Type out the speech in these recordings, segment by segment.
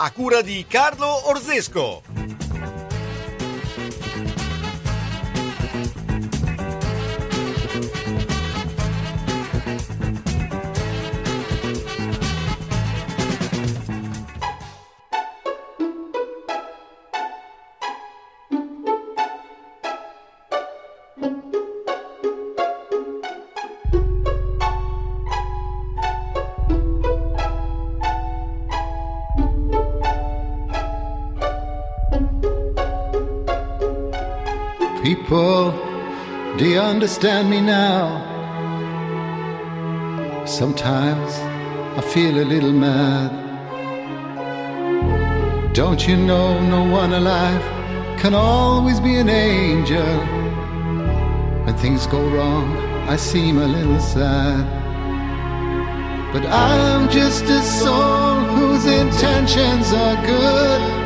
a cura di Carlo Orzesco. understand me now. Sometimes I feel a little mad. Don't you know no one alive can always be an angel? When things go wrong, I seem a little sad. But I'm just a soul whose intentions are good.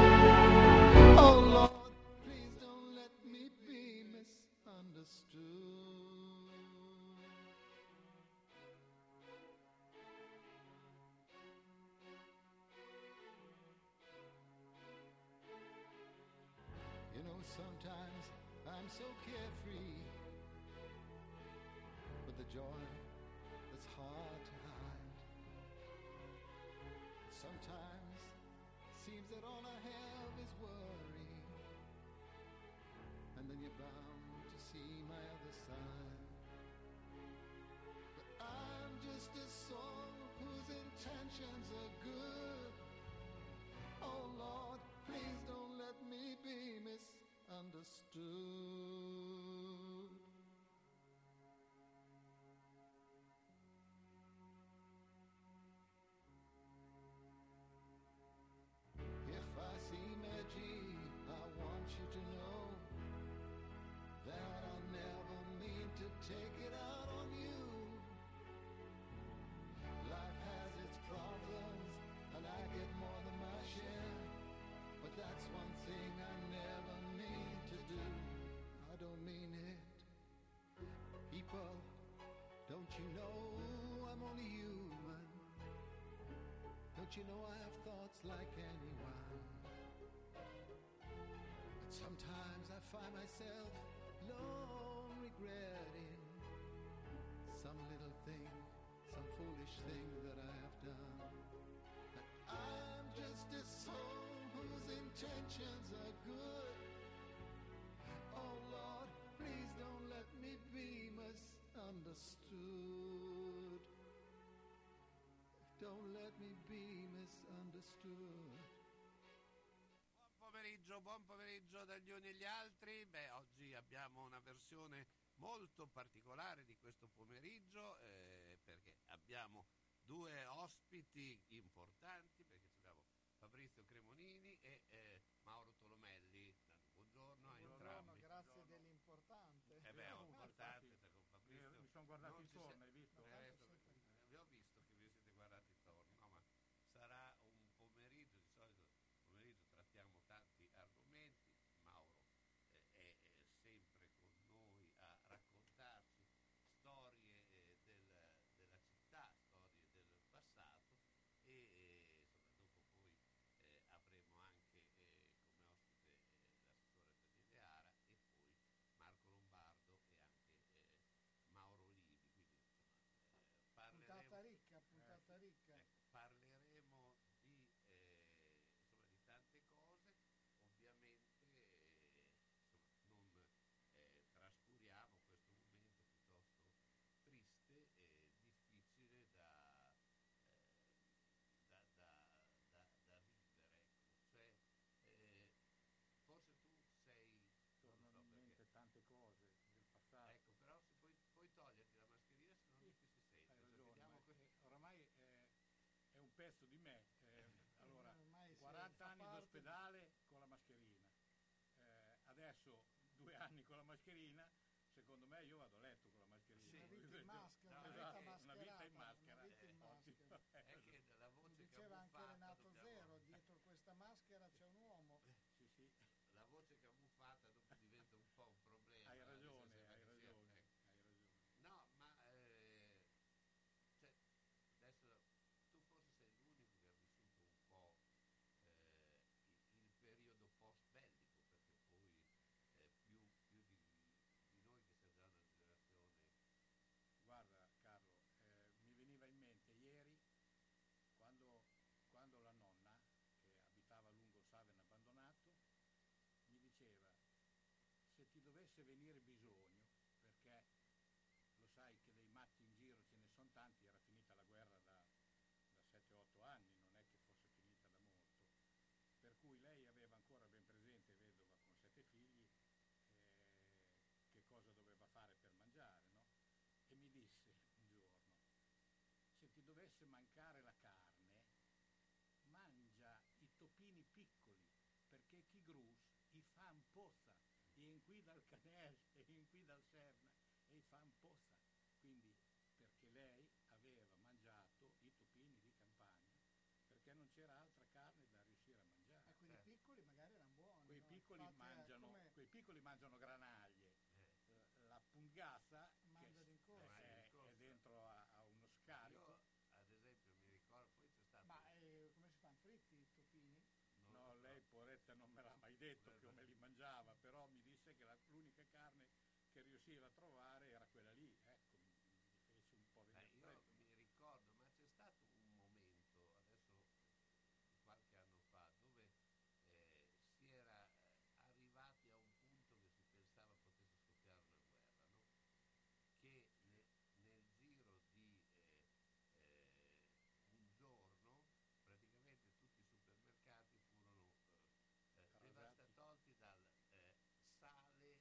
Don't you know I'm only human? Don't you know I have thoughts like anyone? But sometimes I find myself long regretting some little thing, some foolish thing that I have done. I'm just a soul whose intention me be misunderstood. Buon pomeriggio, buon pomeriggio dagli uni e gli altri. Beh, oggi abbiamo una versione molto particolare di questo pomeriggio eh, perché abbiamo due ospiti importanti perché abbiamo Fabrizio Cremonini e eh, Mauro adesso due anni con la mascherina, secondo me io vado a letto con la mascherina. Sì, dovesse venire bisogno, perché lo sai che dei matti in giro ce ne sono tanti, era finita la guerra da, da 7-8 anni, non è che fosse finita da molto, per cui lei aveva ancora ben presente, vedova con sette figli, eh, che cosa doveva fare per mangiare, no? E mi disse un giorno, se ti dovesse mancare la carne, mangia i topini piccoli, perché chi grus i fan pozza, e in qui dal canel, e in qui dal serna, pozza. Quindi perché lei aveva mangiato i topini di campagna, perché non c'era altra carne da riuscire a mangiare. E quelli Certo. piccoli magari erano buoni. Quei no? piccoli, Infatti, eh, mangiano, come quei piccoli mangiano granaglie, Eh. eh, la. Mangia è, è dentro a, a uno scarico. Io, ad esempio, mi ricordo, poi c'è stato... Ma eh, come si fanno fritti i topini? No, so. lei poveretta non me l'ha mai detto Beh, come beh. li mangiava, però mi disse che la- l'unica carne che riusciva a trovare era quella lì. Ecco, mi, mi fece un po' Beh, venire io freddo. mi ricordo, ma c'è stato un momento, adesso qualche anno fa, dove eh, si era eh, arrivati a un punto che si pensava potesse scoppiare una guerra, no? che ne- nel giro di eh, eh, un giorno praticamente tutti i supermercati furono eh, eh, Rasati. devasta- tolti dal eh, sale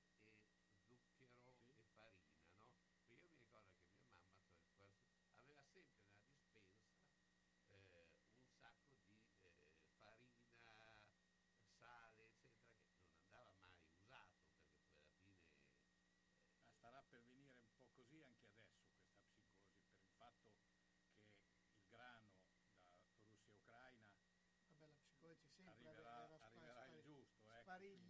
e zucchero Sì. e farina, no? Perché io mi ricordo che mia mamma to- quals- aveva sempre nella dispensa eh, un sacco di eh, farina, sale, eccetera, che non andava mai usato perché poi alla fine eh, Ma starà per venire un po' così anche adesso questa psicosi, per il fatto che il grano da Russia e Ucraina Vabbè, la psicosi c'è sempre. arriverà, era spa- arriverà il spari- giusto. Ecco, Sparì il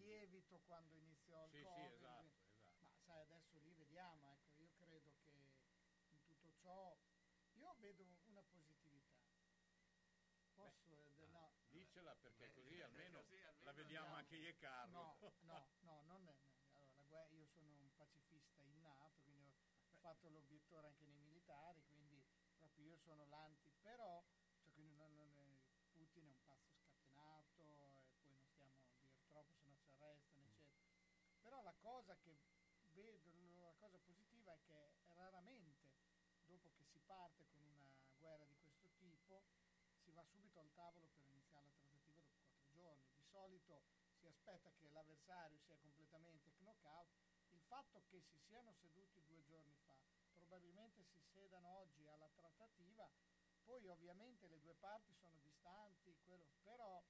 lievito quando iniziò il Sì, sì, Covid. esatto, quindi- esatto. Ma sai, adesso lì vediamo, ecco, io credo che in tutto ciò io vedo una positività. Posso, eh, de- ah, no, Dicela perché Beh, così almeno così almeno la vediamo anche io e Carlo. No, no, no, non è, no, allora, la guerra- io sono un pacifista innato, quindi ho fatto l'obiettore anche nei militari, quindi proprio io sono l'anti, però cioè, quindi non- non è- Putin è un pazzo scatenato e poi non stiamo a dire troppo se no ci arrestano, eccetera. Però la cosa che vedo, la cosa positiva è che raramente dopo che si parte con una guerra di questo tipo si va subito al tavolo per iniziare la trattativa dopo quattro giorni. Di solito si aspetta che l'avversario sia completamente knockout. Il fatto che si siano seduti due giorni fa, probabilmente si sedano oggi alla trattativa, poi ovviamente le due parti sono distanti, quello- però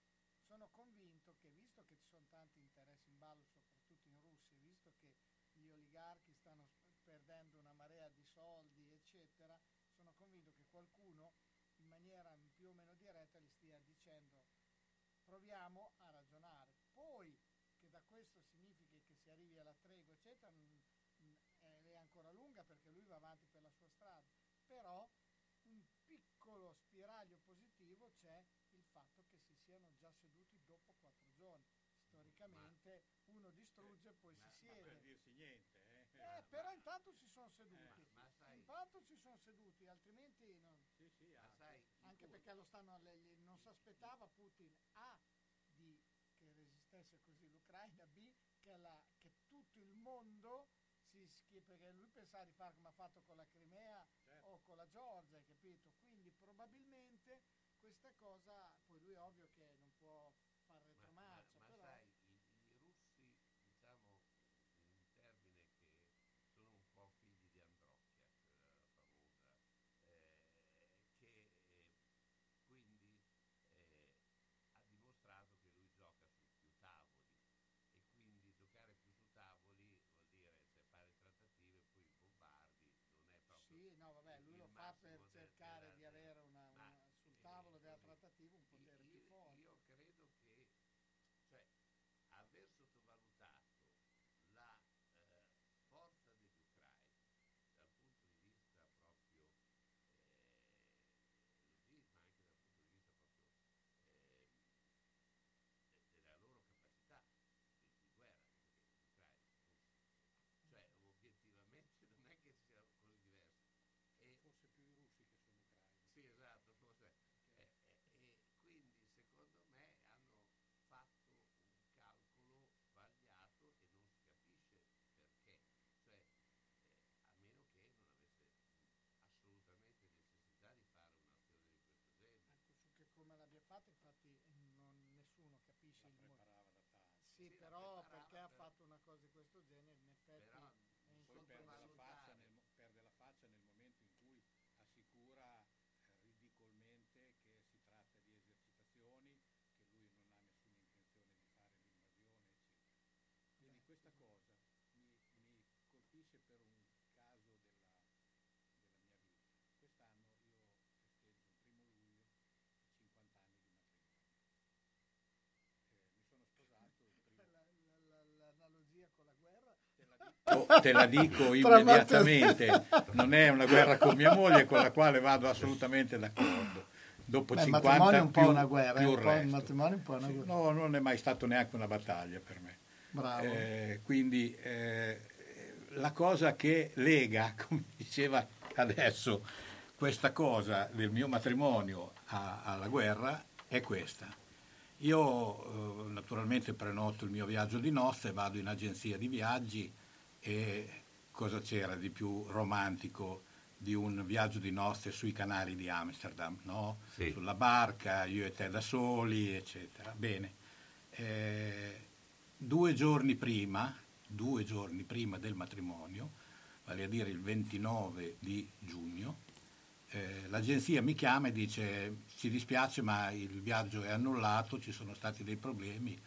sono convinto che visto che ci sono tanti interessi in ballo, in Russia, visto che gli oligarchi stanno perdendo una marea di soldi, eccetera, sono convinto che qualcuno in maniera più o meno diretta gli stia dicendo proviamo a ragionare. Poi che da questo significhi che si arrivi alla tregua, eccetera, mm, è ancora lunga perché lui va avanti per la sua strada, però un piccolo spiraglio positivo c'è il fatto che si siano già seduti dopo quattro giorni. Storicamente uno distrugge e poi ma- si ma Per siede. dirsi niente, eh. Eh, però intanto si sono seduti. ma, ma sai, Intanto si sono seduti, altrimenti non- Sì, sì, ma anche. sai, anche perché lo stanno, le- le- non si aspettava Putin A di, che resistesse così l'Ucraina, B che, la- che tutto il mondo si schie- perché lui pensava di fare come ha fatto con la Crimea Certo. o con la Georgia, hai capito? Quindi probabilmente questa cosa, poi lui è ovvio che te la dico immediatamente, non è una guerra con mia moglie con la quale vado assolutamente d'accordo. Dopo Beh, il 50 matrimonio è un po' più, una guerra, più eh, un il matrimonio è un po' una guerra. No, non è mai stato neanche una battaglia per me. Bravo. Eh, quindi eh, la cosa che lega, come diceva adesso, questa cosa del mio matrimonio a- alla guerra è questa. Io eh, naturalmente prenoto il mio viaggio di nozze, vado in agenzia di viaggi e cosa c'era di più romantico di un viaggio di nozze sui canali di Amsterdam, no? Sì. sulla barca, io e te da soli, eccetera. Bene, eh, due giorni prima, due giorni prima del matrimonio, vale a dire il 29 di giugno, eh, l'agenzia mi chiama e dice ci dispiace ma il viaggio è annullato, ci sono stati dei problemi.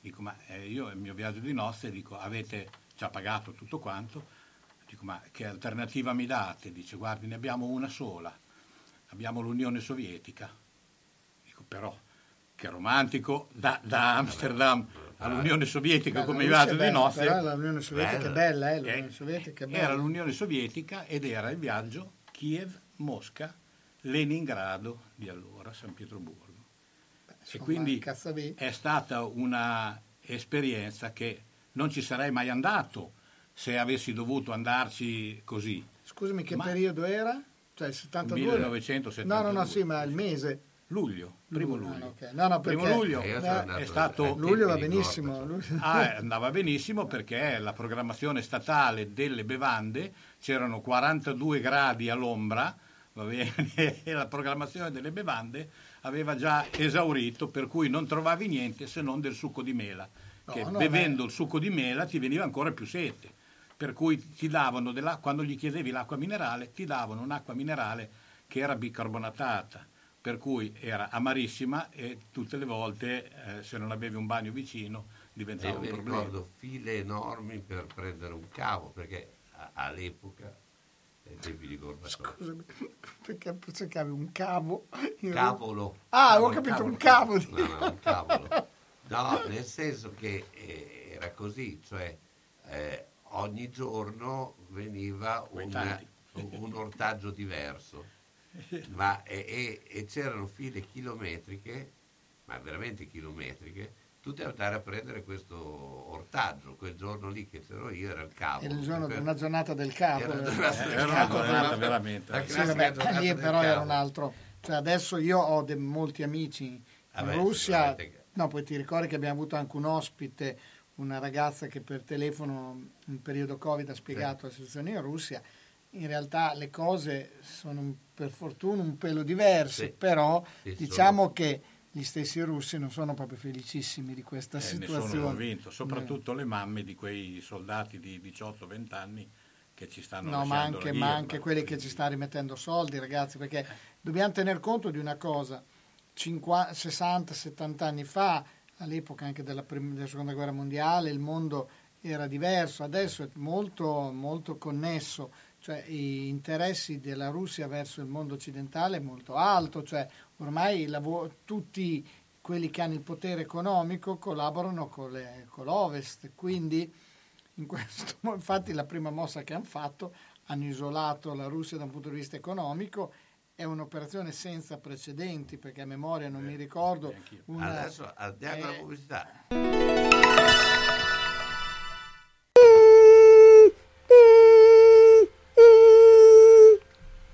Dico ma eh, io il mio viaggio di nozze, dico avete già pagato tutto quanto? Dico ma che alternativa mi date? Dice guardi ne abbiamo una sola, abbiamo l'Unione Sovietica. Dico però che romantico da, da Amsterdam all'Unione Sovietica Beh, come è di bella, nozze. Però l'Unione Sovietica è Bella. eh, l'Unione Eh, Sovietica è era bella. l'Unione Sovietica ed era il viaggio Kiev-Mosca, Leningrado di allora, San Pietroburgo. e Insomma, quindi cazzo lì. è stata una esperienza che non ci sarei mai andato se avessi dovuto andarci così. Scusami, che Ma- periodo era? Cioè il 72? 1972. No, no, no, sì, ma il mese. Luglio, primo Luglio, luglio. ah, ok. No, no, primo luglio Eh, Eh, è stato- ai Luglio va di benissimo. Luglio- Ah, eh, andava benissimo perché la programmazione statale delle bevande c'erano 42 gradi all'ombra, va bene, e la programmazione delle bevande aveva già esaurito, per cui non trovavi niente se non del succo di mela, che No, no, bevendo il succo di mela ti veniva ancora più sete. Per cui ti davano della- quando gli chiedevi l'acqua minerale, ti davano un'acqua minerale che era bicarbonatata, per cui era amarissima e tutte le volte eh, se non avevi un bagno vicino diventava Io un mi problema. ricordo file enormi per prendere un cavo, perché a- all'epoca, ai tempi di Gorbaciov, Scusami, perché cercavi un cavo? cavolo. Ah, Cavolo, ho capito, cavolo. un cavo. di- No, no, un cavolo. No, nel senso che eh, era così, cioè eh, ogni giorno veniva Quei un, ortaggio diverso, ma, e, e- e c'erano file chilometriche, ma veramente chilometriche, tutte andare a prendere questo ortaggio. Quel giorno lì che c'ero io era il cavo. Era il giorno- Per- una giornata del cavo. Era eh. una del era una giornata veramente. la Sì, vabbè, giornata lì però era cavo. un altro. Cioè adesso io ho de- molti amici in Vabbè, Russia. sicuramente No, poi ti ricordi che abbiamo avuto anche un ospite, una ragazza che per telefono in periodo Covid ha spiegato la situazione in Russia. In realtà le cose sono per fortuna un pelo diverse, Sì. però Sì, diciamo sono- che gli stessi russi non sono proprio felicissimi di questa Eh, ne sono situazione. convinto, soprattutto le mamme di quei soldati di 18-20 anni che ci stanno No, ma anche, ma anche quelli che ci stanno rimettendo soldi, ragazzi, perché dobbiamo tener conto di una cosa. 60-70 anni fa, all'epoca anche della, prim- della seconda guerra mondiale, il mondo era diverso, adesso è molto, molto connesso, cioè gli interessi della Russia verso il mondo occidentale è molto alto, cioè ormai lavo- tutti quelli che hanno il potere economico collaborano con, le- con l'Ovest, quindi in questo, infatti la prima mossa che hanno fatto hanno isolato la Russia da un punto di vista economico è un'operazione senza precedenti perché a memoria non mi ricordo neanch'io. una, Adesso andiamo alla eh, pubblicità.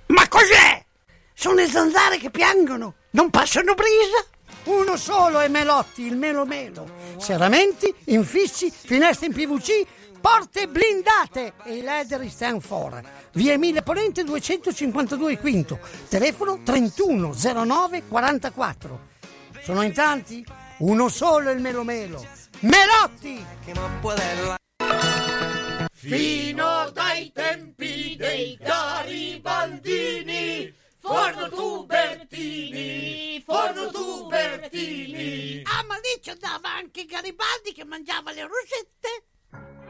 Ma cos'è? Sono le zanzare che piangono, non passano brisa. Uno solo è Melotti, il Melo Melo. Serramenti, infissi, finestre in PVC, porte blindate e i leder stand for. Via Emile Ponente 252 Quinto, telefono 3109 44. Sono in tanti? Uno solo è il Melo Melo. Melotti! Fino dai tempi dei Garibaldini, forno tubertini, forno tubertini. Ah, ma lì ci andava anche Garibaldi che mangiava le rosette.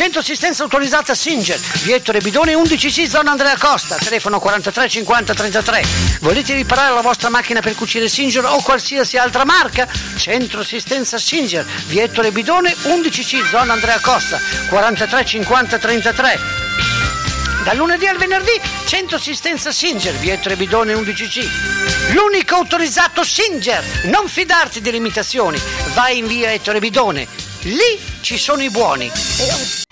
Centro assistenza autorizzata Singer, via Ettore Bidone 11C, zona Andrea Costa, telefono 43 50 33. Volete riparare la vostra macchina per cucire Singer o qualsiasi altra marca? Centro assistenza Singer, via Ettore Bidone 11C, zona Andrea Costa, 43 50 33. Dal lunedì al venerdì, centro assistenza Singer, via Ettore Bidone 11C. L'unico autorizzato Singer. Non fidarti delle imitazioni. Vai in via Ettore Bidone. Lì ci sono i buoni.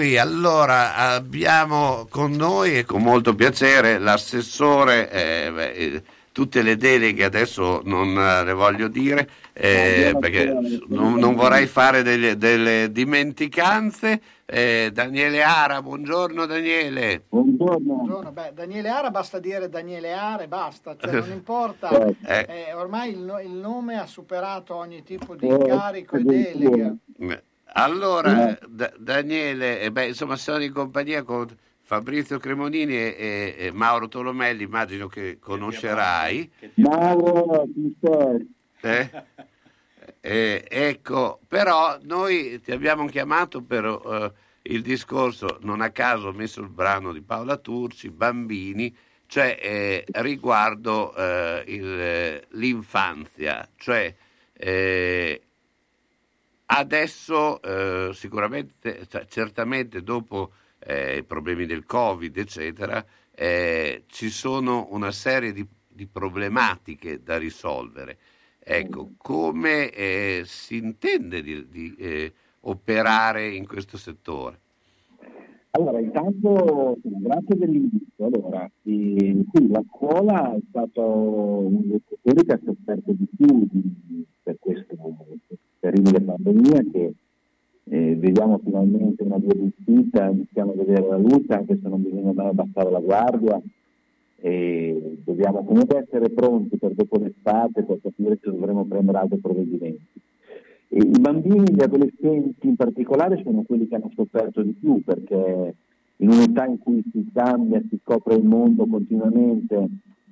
Qui, allora abbiamo con noi e con molto piacere l'assessore, eh, beh, eh, tutte le deleghe adesso non eh, le voglio dire eh, perché non, non vorrei fare delle, delle dimenticanze. Eh, Daniele Ara, buongiorno Daniele. Buongiorno, beh, Daniele Ara basta dire Daniele Ara e basta, cioè non importa, Eh. eh, ormai il, il nome ha superato ogni tipo di incarico e delega. Eh, Allora, Da- Daniele, eh, beh, insomma, sono in compagnia con Fabrizio Cremonini e, e- Mauro Tolomelli, immagino che conoscerai. Mauro, chi sei? Eh? Eh, ecco, però noi ti abbiamo chiamato per eh, il discorso, non a caso ho messo il brano di Paola Turci, Bambini, cioè eh, riguardo eh, il, eh, l'infanzia, cioè eh, adesso eh, sicuramente, cioè, certamente dopo eh, i problemi del Covid, eccetera, eh, ci sono una serie di, di problematiche da risolvere. Ecco, come eh, si intende di, di, eh, operare in questo settore? Allora, intanto grazie dell'invito. Allora, eh, sì, la scuola è stato uno dei settori che ha sofferto di più per questa terribile pandemia che eh, vediamo finalmente una via di uscita, iniziamo a vedere la luce, anche se non bisogna mai abbassare la guardia e dobbiamo comunque essere pronti per dopo l'estate per capire se dovremo prendere altri provvedimenti. E I bambini, gli adolescenti in particolare, sono quelli che hanno sofferto di più perché in un'età in cui si cambia, si scopre il mondo continuamente,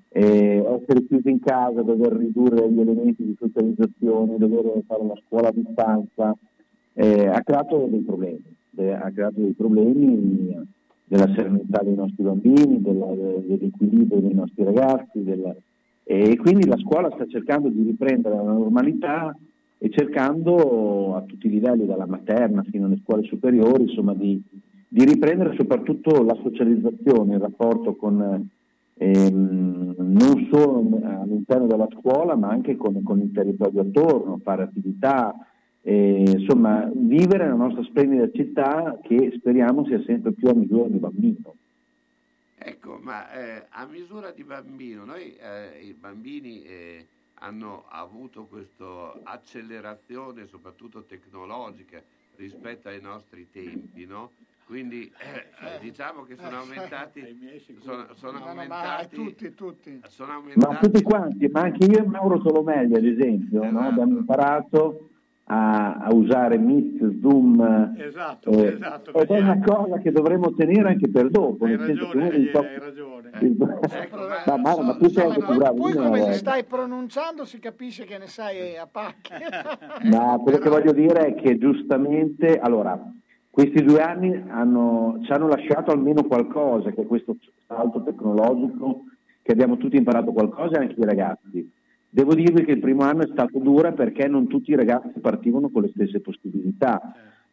eh, essere chiusi in casa, dover ridurre gli elementi di socializzazione, dover fare la scuola a distanza, eh, ha creato dei problemi, ha creato dei problemi della serenità dei nostri bambini, della- dell'equilibrio dei nostri ragazzi, della- e quindi la scuola sta cercando di riprendere la normalità e cercando a tutti i livelli, dalla materna fino alle scuole superiori, insomma, di, di riprendere soprattutto la socializzazione, il rapporto con, ehm, non solo all'interno della scuola, ma anche con, con il territorio attorno, fare attività, eh, insomma, vivere la nostra splendida città che speriamo sia sempre più a misura di bambino. Ecco, ma eh, a misura di bambino, noi eh, i bambini eh, hanno avuto questa accelerazione, soprattutto tecnologica, rispetto ai nostri tempi, no? Quindi eh, eh, diciamo che sono Eh, aumentati, sicuro. sono, sono No, no, ma aumentati, tutti, tutti. sono Ma aumentati tutti quanti, ma anche io e Mauro Tolomelli ad esempio, no? Esatto. abbiamo imparato a, a usare Meet, Zoom, Esatto, eh, esatto. ed è una cosa che dovremmo tenere anche per dopo, Hai ragione, top- hai ragione. Ecco, ma, Mauro, ma tu sei anche più bravo poi come li eh. stai pronunciando si capisce che ne sai a pacchi. Ma quello che voglio dire è che giustamente, allora, questi due anni hanno- ci hanno lasciato almeno qualcosa, che è questo salto tecnologico, che abbiamo tutti imparato qualcosa, e anche i ragazzi. Devo dirvi che il primo anno è stato duro perché non tutti i ragazzi partivano con le stesse possibilità.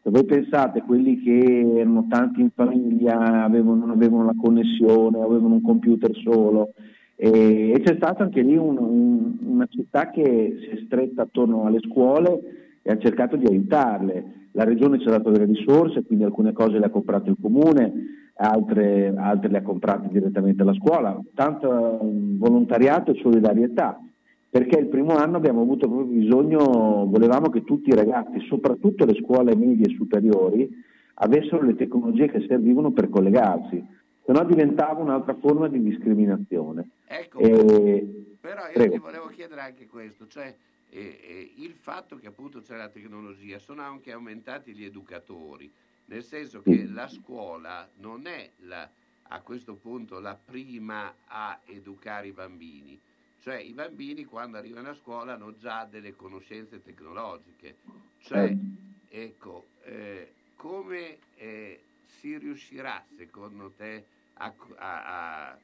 Se voi pensate, quelli che erano tanti in famiglia, avevano, non avevano la connessione, avevano un computer solo, e, e c'è stata anche lì un- un- una città che si è stretta attorno alle scuole e ha cercato di aiutarle. La regione ci ha dato delle risorse, quindi alcune cose le ha comprate il comune, altre, altre le ha comprate direttamente la scuola, tanto mm, volontariato e solidarietà, perché il primo anno abbiamo avuto proprio bisogno, volevamo che tutti i ragazzi, soprattutto le scuole medie e superiori, avessero le tecnologie che servivano per collegarsi, se no diventava un'altra forma di discriminazione. ecco, E- Però io Prego. ti volevo chiedere anche questo, cioè eh, eh, il fatto che appunto c'è la tecnologia, sono anche aumentati gli educatori, nel senso che Sì. la scuola non è la- a questo punto la prima a educare i bambini, cioè i bambini quando arrivano a scuola hanno già delle conoscenze tecnologiche, cioè Eh. ecco, eh, come eh, si riuscirà secondo te a, a- a-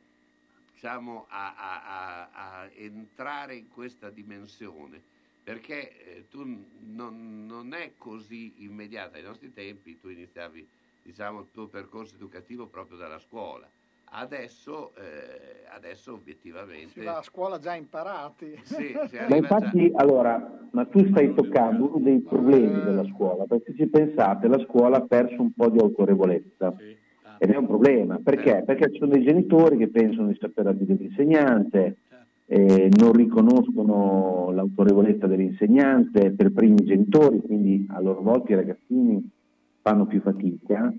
diciamo, a, entrare in questa dimensione? Perché eh, tu non, non è così immediata. Ai nostri tempi tu iniziavi diciamo, il tuo percorso educativo proprio dalla scuola. Adesso, eh, adesso obiettivamente... Si va a scuola già imparati. Sì, Ma infatti, già- allora, ma tu stai toccando uno dei problemi della scuola, perché se pensate, la scuola ha perso un po' di autorevolezza. Sì, ah, Ed è un problema, perché? Perché ci sono dei genitori che pensano di sapere la vita dell'insegnante, eh, non riconoscono l'autorevolezza dell'insegnante per primi genitori, quindi a loro volta i ragazzini fanno più fatica.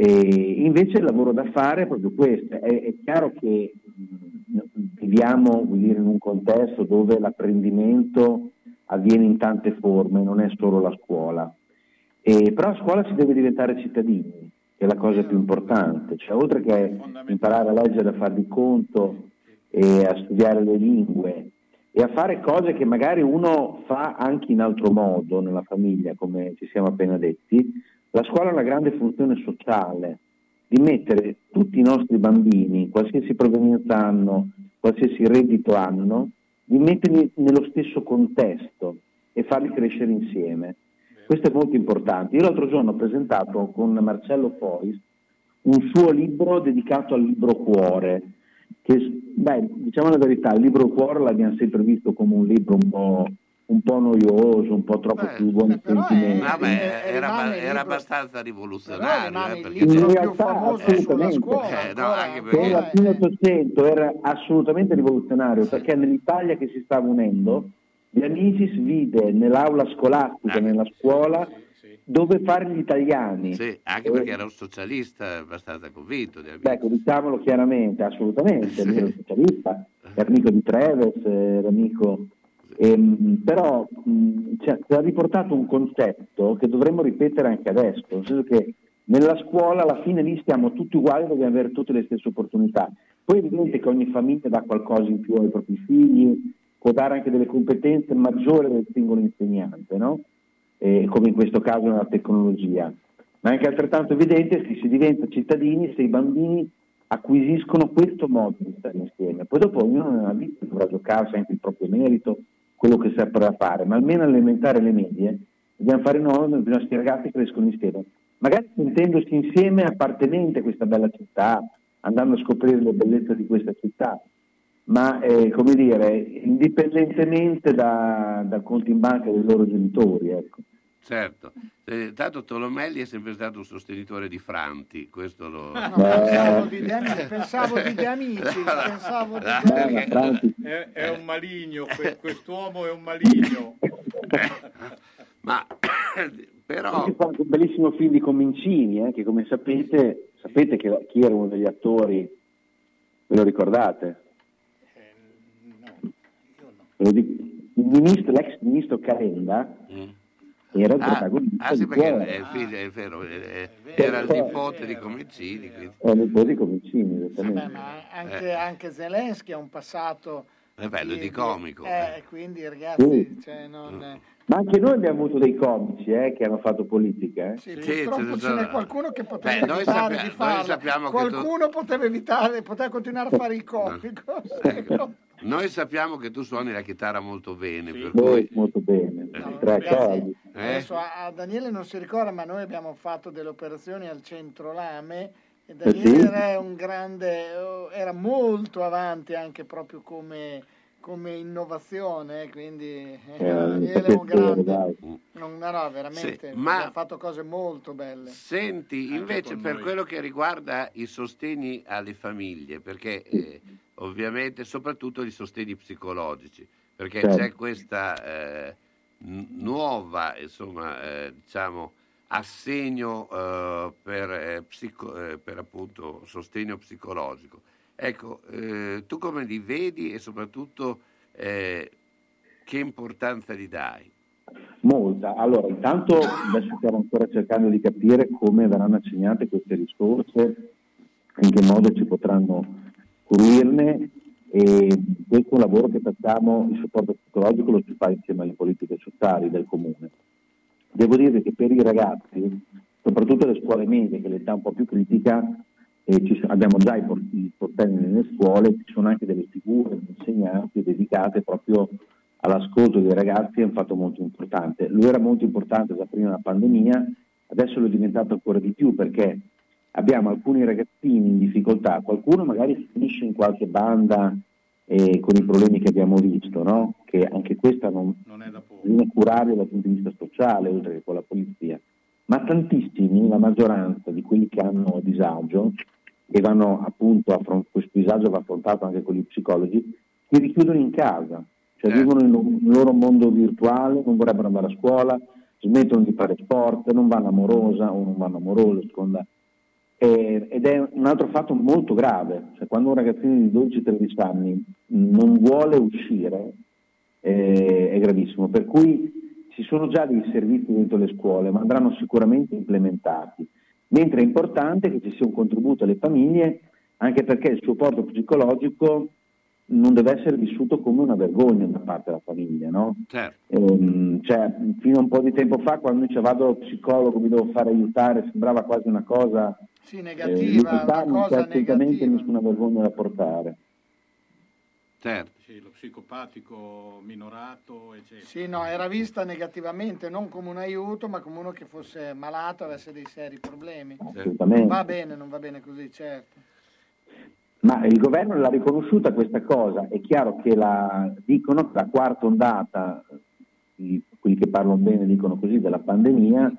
E invece il lavoro da fare è proprio questo. È, è chiaro che mh, viviamo dire, in un contesto dove l'apprendimento avviene in tante forme, non è solo la scuola. E, però a scuola si deve diventare cittadini, che è la cosa più importante. Cioè, oltre che imparare a leggere, a far di conto e a studiare le lingue e a fare cose che magari uno fa anche in altro modo nella famiglia, come ci siamo appena detti, la scuola ha una grande funzione sociale di mettere tutti i nostri bambini, qualsiasi provenienza hanno, qualsiasi reddito hanno, di metterli nello stesso contesto e farli crescere insieme. Questo è molto importante. Io l'altro giorno ho presentato con Marcello Fois un suo libro dedicato al libro cuore, che beh, diciamo la verità, il libro cuore l'abbiamo sempre visto come un libro un po', un po' noioso, un po' troppo però è- sentimenti. Vabbè, era, era abbastanza rivoluzionario. eh, perché In realtà, assolutamente. scuola. Eh, no, anche Per perché- la ancora, fine eh. Ottocento era assolutamente rivoluzionario perché nell'Italia che si stava unendo, gli Amicis vide nell'aula scolastica, Ah, nella scuola, sì, sì. dove fare gli italiani. Sì, anche Eh, perché era un socialista abbastanza convinto. Di ecco, diciamolo chiaramente, assolutamente, Sì. era socialista, era amico di Treves, era amico... ehm, però mh, ci ha, riportato un concetto che dovremmo ripetere anche adesso, nel senso che Nella scuola alla fine lì stiamo tutti uguali, dobbiamo avere tutte le stesse opportunità. Poi è evidente che ogni famiglia dà qualcosa in più ai propri figli, può dare anche delle competenze maggiori del singolo insegnante, no? Eh, come in questo caso nella tecnologia. Ma è anche altrettanto evidente che si diventa cittadini se i bambini acquisiscono questo modo di stare insieme. Poi dopo ognuno nella vita dovrà giocarsi anche il proprio merito, quello che saprà fare, ma almeno all'elementare e alle medie dobbiamo fare in modo che i nostri ragazzi crescono insieme. Magari sentendosi insieme appartenenti a questa bella città, andando a scoprire le bellezze di questa città, ma eh, come dire, indipendentemente da- dal conto in banca dei loro genitori. Ecco. Certo, Eh, tanto Tolomelli è sempre stato un sostenitore di Franti, questo lo... No, pensavo di De Amici, pensavo di De Amici, pensavo di De Eh, Amici. È, è un maligno, que- quest'uomo è un maligno. Ma però... Anche fa anche un bellissimo film di Comincini, eh, che come sapete, sapete che, chi era uno degli attori, ve lo ricordate? Eh, no, io no. Ve lo dico. Il ministro- l'ex ministro Calenda Mm. Era il Ah, protagonista ah, sì, di perché è il figlio, è vero, è- è- vero, era il nipote di vero. Comincini, quindi... È un po' di Comincini, esattamente. Beh, ma anche, anche Zelensky ha un passato È bello, di comico. Eh, quindi ragazzi, cioè, non, eh, Ma anche noi abbiamo avuto dei comici eh, che hanno fatto politica. eh. sì, Sì, ce purtroppo ce sono- n'è qualcuno che poteva Beh, evitare sappia- di noi farlo. sappiamo che tu- Qualcuno poteva evitare, poteva continuare a fare il comico. Ecco. Noi sappiamo che tu suoni la chitarra molto bene, Sì. per Noi cui... molto bene, Eh. tre Ragazzi, accordi. Eh? Adesso a, a Daniele non si ricorda, ma noi abbiamo fatto delle operazioni al centro Lame e Daniele sì? era un grande, oh, era molto avanti anche proprio come, come innovazione, eh, quindi eh, Eh, Daniele è un grande, non, no, no, veramente, Sì, ma- ha fatto cose molto belle. Senti, Anche invece per noi. quello che riguarda i sostegni alle famiglie, perché eh, ovviamente soprattutto i sostegni psicologici, perché Certo. c'è questa eh, nuova, insomma, eh, diciamo, assegno eh, per, eh, psico- eh, per appunto sostegno psicologico. Ecco, eh, tu come li vedi e soprattutto che importanza gli dai? Molta. Allora, intanto adesso stiamo ancora cercando di capire come verranno assegnate queste risorse, in che modo ci potranno fruirne e questo è un lavoro che facciamo, il supporto psicologico lo si fa insieme alle politiche sociali del comune. Devo dire che per i ragazzi, soprattutto le scuole medie, che è l'età un po' più critica, eh, abbiamo già i, por- i sportelli nelle scuole, ci sono anche delle figure di insegnanti dedicate proprio all'ascolto dei ragazzi, è un fatto molto importante. Lui era molto importante già prima della pandemia, adesso lo è diventato ancora di più perché abbiamo alcuni ragazzini in difficoltà, qualcuno magari finisce in qualche banda eh, con i problemi che abbiamo visto, no? che anche questa non, Non è da bisogna curarli dal punto di vista sociale, oltre che con la polizia. Ma tantissimi, la maggioranza di quelli che hanno disagio, e vanno appunto affron- questo disagio va affrontato anche con gli psicologi, si richiudono in casa, cioè Certo. vivono in un il loro mondo virtuale, non vorrebbero andare a scuola, smettono di fare sport, non vanno amorosa o non vanno amoroso, a seconda. Eh, ed è un altro fatto molto grave, cioè quando un ragazzino di 12-13 anni non vuole uscire eh, è gravissimo, per cui ci sono già dei servizi dentro le scuole, ma andranno sicuramente implementati, mentre è importante che ci sia un contributo alle famiglie, anche perché il supporto psicologico non deve essere vissuto come una vergogna da parte della famiglia, no? Certo. Ehm, cioè, fino a un po' di tempo fa, quando dice vado allo psicologo, mi devo fare aiutare, sembrava quasi una cosa Sì, eh, negativa, limitata, una cosa assolutamente negativa. nessuna vergogna da portare. Certo. Sì, lo psicopatico minorato, eccetera. Sì, no, era vista negativamente, non come un aiuto, ma come uno che fosse malato, avesse dei seri problemi. Assolutamente. Non va bene, non va bene così, certo. Ma il governo l'ha riconosciuta questa cosa, è chiaro che la, dicono che la quarta ondata, quelli che parlano bene dicono così, della pandemia,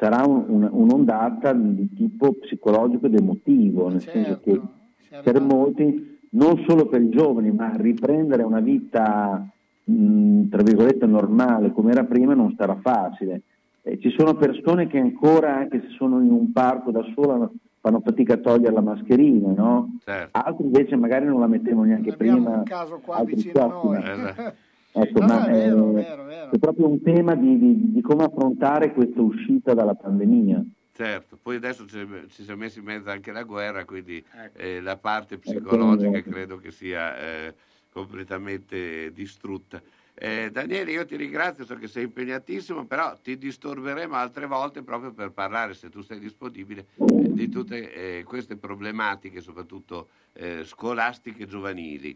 sarà un- un- un'ondata di tipo psicologico ed emotivo, nel senso che Certo, si è per molti, non solo per i giovani, ma riprendere una vita mh, tra virgolette normale come era prima non sarà facile. Eh, ci sono persone che ancora, anche se sono in un parco da sola, fanno fatica a togliere la mascherina, no? Certo. Altri invece magari non la mettevano neanche Abbiamo prima. un caso qua altri vicino a noi. Eh, Ecco, No, ma no, è vero, eh, vero, vero. è proprio un tema di, di- di come affrontare questa uscita dalla pandemia. Certo, poi adesso ci, ci si è messi in mezzo anche la guerra, quindi Ecco. eh, la parte psicologica credo che sia eh, completamente distrutta. Eh, Daniele, io ti ringrazio, so che sei impegnatissimo, però ti disturberemo altre volte proprio per parlare, se tu sei disponibile, eh, di tutte eh, queste problematiche, soprattutto eh, scolastiche giovanili.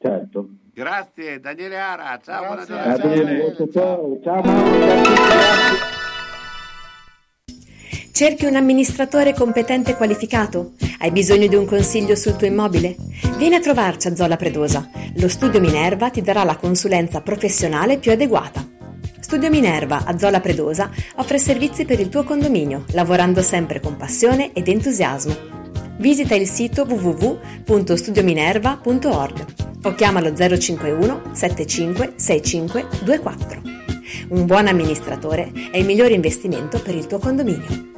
Certo. Grazie Daniele Ara, ciao, buona giornata. Daniele, ciao. ciao. Ciao. Cerchi un amministratore competente e qualificato? Hai bisogno di un consiglio sul tuo immobile? Vieni a trovarci a Zola Predosa. Lo studio Minerva ti darà la consulenza professionale più adeguata. Studio Minerva a Zola Predosa offre servizi per il tuo condominio, lavorando sempre con passione ed entusiasmo. Visita il sito www.studiominerva.org o chiamalo 051 75 65 24. Un buon amministratore è il migliore investimento per il tuo condominio.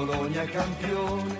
Polonia campeón.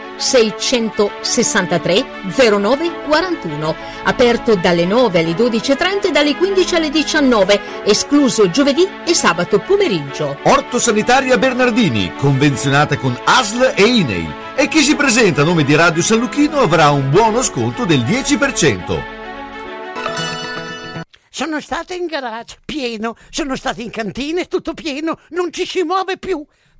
663 0941. Aperto dalle 9 alle 12.30 e dalle 15 alle 19, escluso giovedì e sabato pomeriggio. Orto Sanitaria Bernardini, convenzionata con ASL e INEIL. E chi si presenta a nome di Radio San Lucchino avrà un buono sconto del 10%. Sono stato in garage, pieno, sono stato in cantina, tutto pieno, non ci si muove più,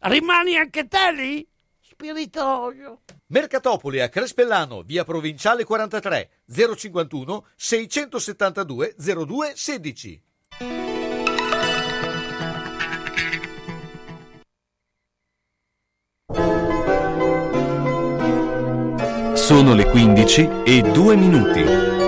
rimani anche te lì? Spiritoso. Mercatopoli a Crespellano, via Provinciale 43, 051 672 02 16. Sono le 15 e 2 minuti.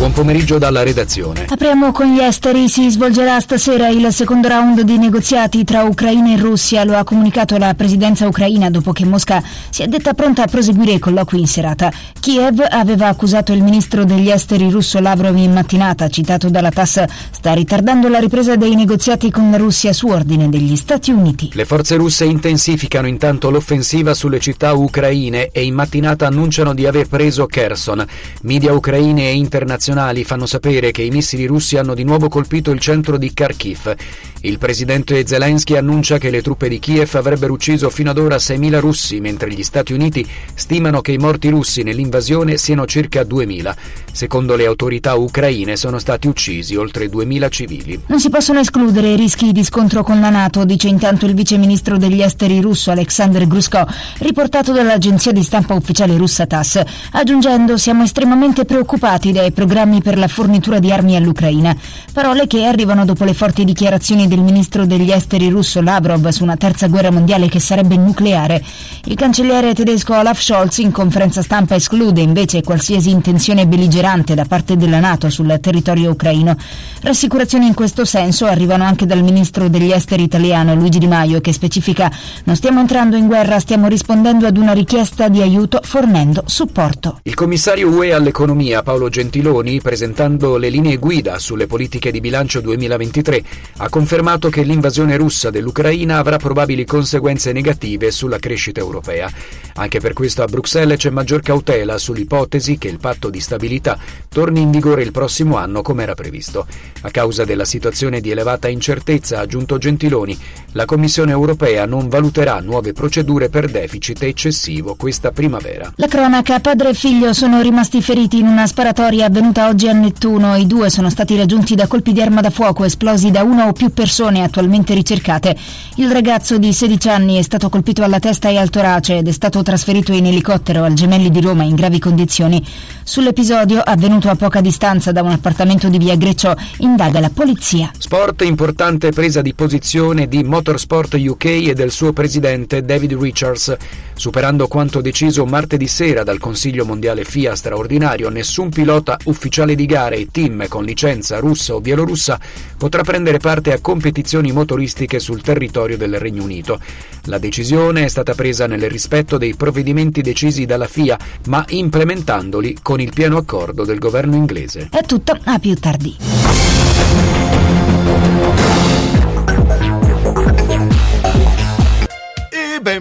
Buon pomeriggio dalla redazione. Apriamo con gli esteri. Si svolgerà stasera il secondo round di negoziati tra Ucraina e Russia. Lo ha comunicato la presidenza ucraina dopo che Mosca si è detta pronta a proseguire i colloqui in serata. Kiev aveva accusato il ministro degli esteri russo Lavrov in mattinata, citato dalla TASS, sta ritardando la ripresa dei negoziati con la Russia su ordine degli Stati Uniti. Le forze russe intensificano intanto l'offensiva sulle città ucraine e in mattinata annunciano di aver preso Kherson. Media ucraine e internazionali fanno sapere che i missili russi hanno di nuovo colpito il centro di Kharkiv. Il presidente Zelensky annuncia che le truppe di Kiev avrebbero ucciso fino ad ora 6.000 russi, mentre gli Stati Uniti stimano che i morti russi nell'invasione siano circa 2.000. Secondo le autorità ucraine sono stati uccisi oltre 2.000 civili. Non si possono escludere rischi di scontro con la Nato, dice intanto il vice ministro degli esteri russo Alexander Grushko, riportato dall'agenzia di stampa ufficiale russa TASS, aggiungendo siamo estremamente preoccupati dai programmi per la fornitura di armi all'Ucraina. Parole che arrivano dopo le forti dichiarazioni del ministro degli esteri russo Lavrov su una terza guerra mondiale che sarebbe nucleare. Il cancelliere tedesco Olaf Scholz in conferenza stampa esclude invece qualsiasi intenzione belligerante da parte della Nato sul territorio ucraino. Rassicurazioni in questo senso arrivano anche dal ministro degli esteri italiano Luigi Di Maio che specifica non stiamo entrando in guerra, stiamo rispondendo ad una richiesta di aiuto fornendo supporto. Il commissario UE all'economia Paolo Gentiloni, presentando le linee guida sulle politiche di bilancio 2023, ha confermato che l'invasione russa dell'Ucraina avrà probabili conseguenze negative sulla crescita europea. Anche per questo a Bruxelles c'è maggior cautela sull'ipotesi che il patto di stabilità torni in vigore il prossimo anno come era previsto. A causa della situazione di elevata incertezza, ha aggiunto Gentiloni, la Commissione europea non valuterà nuove procedure per deficit eccessivo questa primavera. La cronaca, padre e figlio sono rimasti feriti in una sparatoria avvenuta oggi a Nettuno. I due sono stati raggiunti da colpi di arma da fuoco esplosi da una o più persone attualmente ricercate. Il ragazzo di 16 anni è stato colpito alla testa e al torace ed è stato trasferito in elicottero al Gemelli di Roma in gravi condizioni. Sull'episodio, avvenuto a poca distanza da un appartamento di via Greccio, indaga la polizia. Sport, importante presa di posizione di Motorsport UK e del suo presidente David Richards. Superando quanto deciso martedì sera dal Consiglio Mondiale FIA straordinario, nessun pilota ufficiale di gare e team con licenza russa o bielorussa potrà prendere parte a competizioni motoristiche sul territorio del Regno Unito. La decisione è stata presa nel rispetto dei provvedimenti decisi dalla FIA, ma implementandoli con il pieno accordo del governo inglese. È tutto, a più tardi.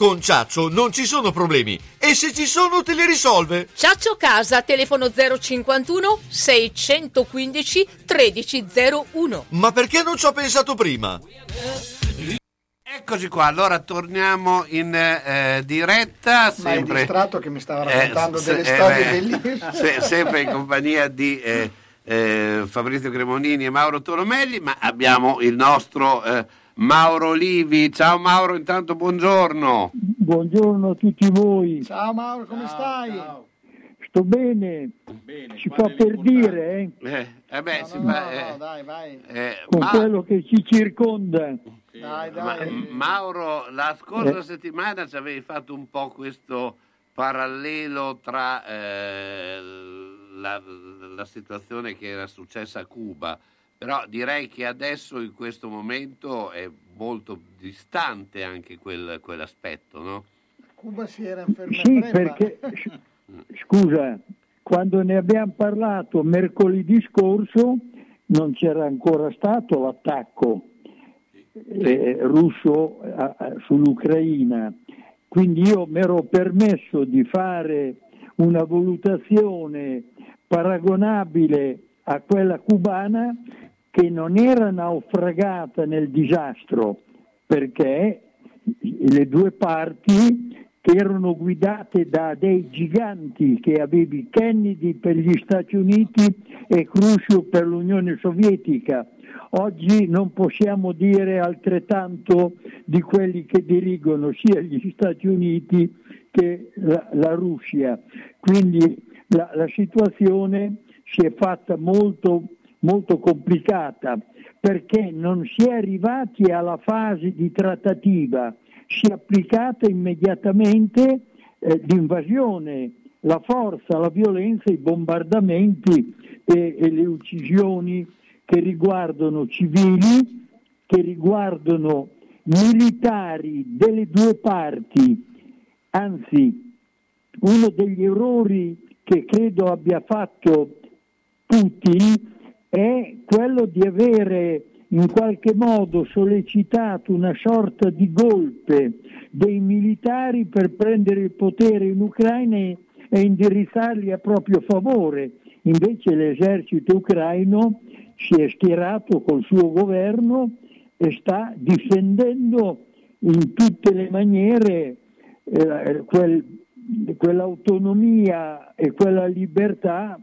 Con Ciaccio non ci sono problemi e se ci sono te li risolve. Ciaccio Casa, telefono 051 615 1301. Ma perché non ci ho pensato prima? Eccoci qua, allora torniamo in eh, diretta. Ma è Sempre, distratto che mi stava eh, raccontando se- delle eh, storie bellissime. se- sempre in compagnia di eh, eh, Fabrizio Cremonini e Mauro Tolomelli, ma abbiamo il nostro eh, Mauro Livi. Ciao Mauro, intanto buongiorno. Buongiorno a tutti voi. Ciao Mauro, come stai? Sto bene. si fa per dire, eh, Eh, eh beh, si No, fa, no, eh, no, dai, vai. eh, con Ma- quello che ci circonda. Dai, Ma- dai. Mauro, la scorsa Eh. settimana ci avevi fatto un po' questo parallelo tra eh, la, la situazione che era successa a Cuba, però direi che adesso in questo momento è molto distante anche quel, quell'aspetto, no? Cuba si era inferma Sì, perché, scusa, quando ne abbiamo parlato mercoledì scorso non c'era ancora stato l'attacco eh, russo a- a- sull'Ucraina, quindi io mi ero permesso di fare una valutazione paragonabile a quella cubana che non era naufragata nel disastro perché le due parti erano guidate da dei giganti che avevi Kennedy per gli Stati Uniti e Khrushchev per l'Unione Sovietica. oggi non possiamo dire altrettanto di quelli che dirigono sia gli Stati Uniti che la, la Russia. Quindi la, la situazione si è fatta molto, molto complicata perché non si è arrivati alla fase di trattativa, si è applicata immediatamente eh, l'invasione, la forza, la violenza, i bombardamenti e, e le uccisioni che riguardano civili, che riguardano militari delle due parti. Anzi, uno degli errori che credo abbia fatto Putin è quello di avere in qualche modo sollecitato una sorta di golpe dei militari per prendere il potere in Ucraina e, indirizzarli a proprio favore. Invece l'esercito ucraino si è schierato col suo governo e sta difendendo in tutte le maniere eh, quel, quell'autonomia e quella libertà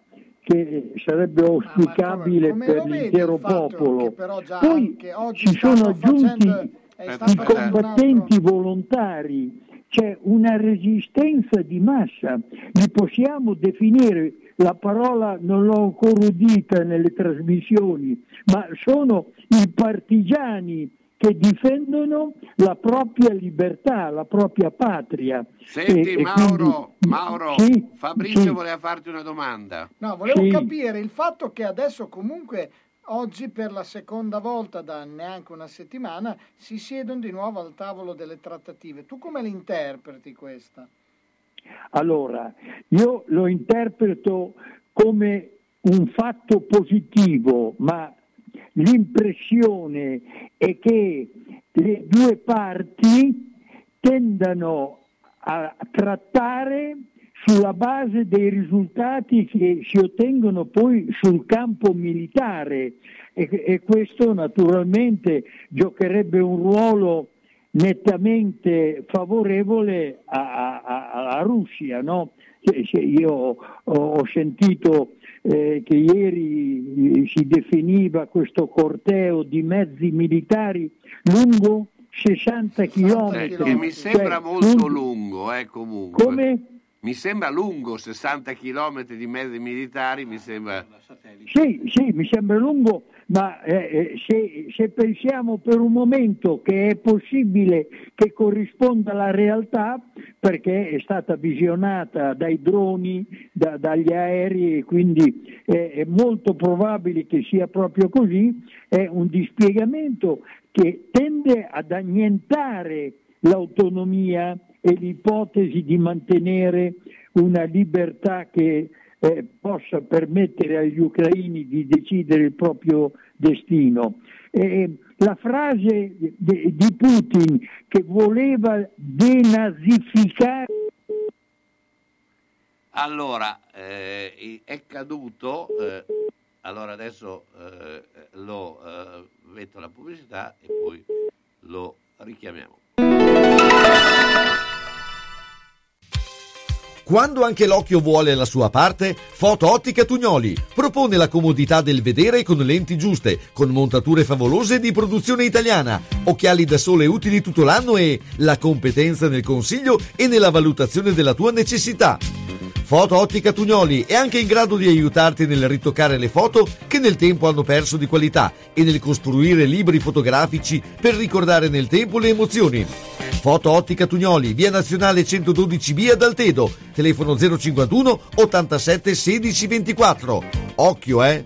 che sarebbe auspicabile come per l'intero popolo. Poi ci sono aggiunti eh, i un combattenti volontari, c'è una resistenza di massa, li possiamo definire, la parola non l'ho ancora udita nelle trasmissioni, ma sono i partigiani che difendono la propria libertà, la propria patria. Senti E- e Mauro, quindi- Mauro, Sì, Fabrizio sì. voleva farti una domanda. No, volevo Sì. capire il fatto che adesso comunque oggi per la seconda volta da neanche una settimana si siedono di nuovo al tavolo delle trattative. Tu come l'interpreti questa? Allora, io lo interpreto come un fatto positivo, ma l'impressione è che le due parti tendano a trattare sulla base dei risultati che si ottengono poi sul campo militare e, e questo naturalmente giocherebbe un ruolo nettamente favorevole alla Russia. No? Io ho sentito eh, che ieri eh, si definiva questo corteo di mezzi militari lungo 60 Eh, chilometri. che mi sembra Cioè, molto lungo- lungo, eh, comunque. Come? Mi sembra lungo, 60 km di mezzi militari, mi sembra... Sì, sì, mi sembra lungo, ma eh, eh, se, se pensiamo per un momento che è possibile che corrisponda alla realtà, perché è stata visionata dai droni, da- dagli aerei, e quindi eh, è molto probabile che sia proprio così, è un dispiegamento che tende ad annientare l'autonomia e l'ipotesi di mantenere una libertà che eh, possa permettere agli ucraini di decidere il proprio destino. Eh, la frase di, di Putin che voleva denazificare Allora, eh, è caduto, eh, allora adesso eh, lo eh, metto la pubblicità e poi lo richiamiamo. Quando anche l'occhio vuole la sua parte, Foto Ottica Tugnoli propone la comodità del vedere con lenti giuste, con montature favolose di produzione italiana, occhiali da sole utili tutto l'anno e la competenza nel consiglio e nella valutazione della tua necessità. Foto Ottica Tugnoli è anche in grado di aiutarti nel ritoccare le foto che nel tempo hanno perso di qualità e nel costruire libri fotografici per ricordare nel tempo le emozioni. Foto Ottica Tugnoli, via nazionale 112B ad Altedo, telefono 051 87 16 24. Occhio eh!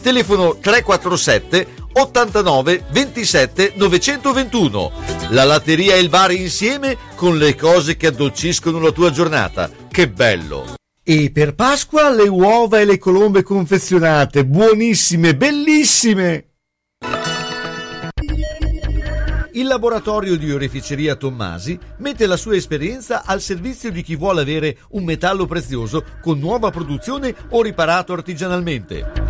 Telefono 347 89 27 921. La latteria e il bar insieme con le cose che addolciscono la tua giornata. Che bello! E per Pasqua le uova e le colombe confezionate, buonissime, bellissime! Il laboratorio di oreficeria Tommasi mette la sua esperienza al servizio di chi vuole avere un metallo prezioso con nuova produzione o riparato artigianalmente.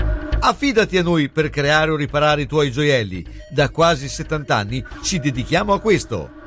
Affidati a noi per creare o riparare i tuoi gioielli. Da quasi 70 anni ci dedichiamo a questo.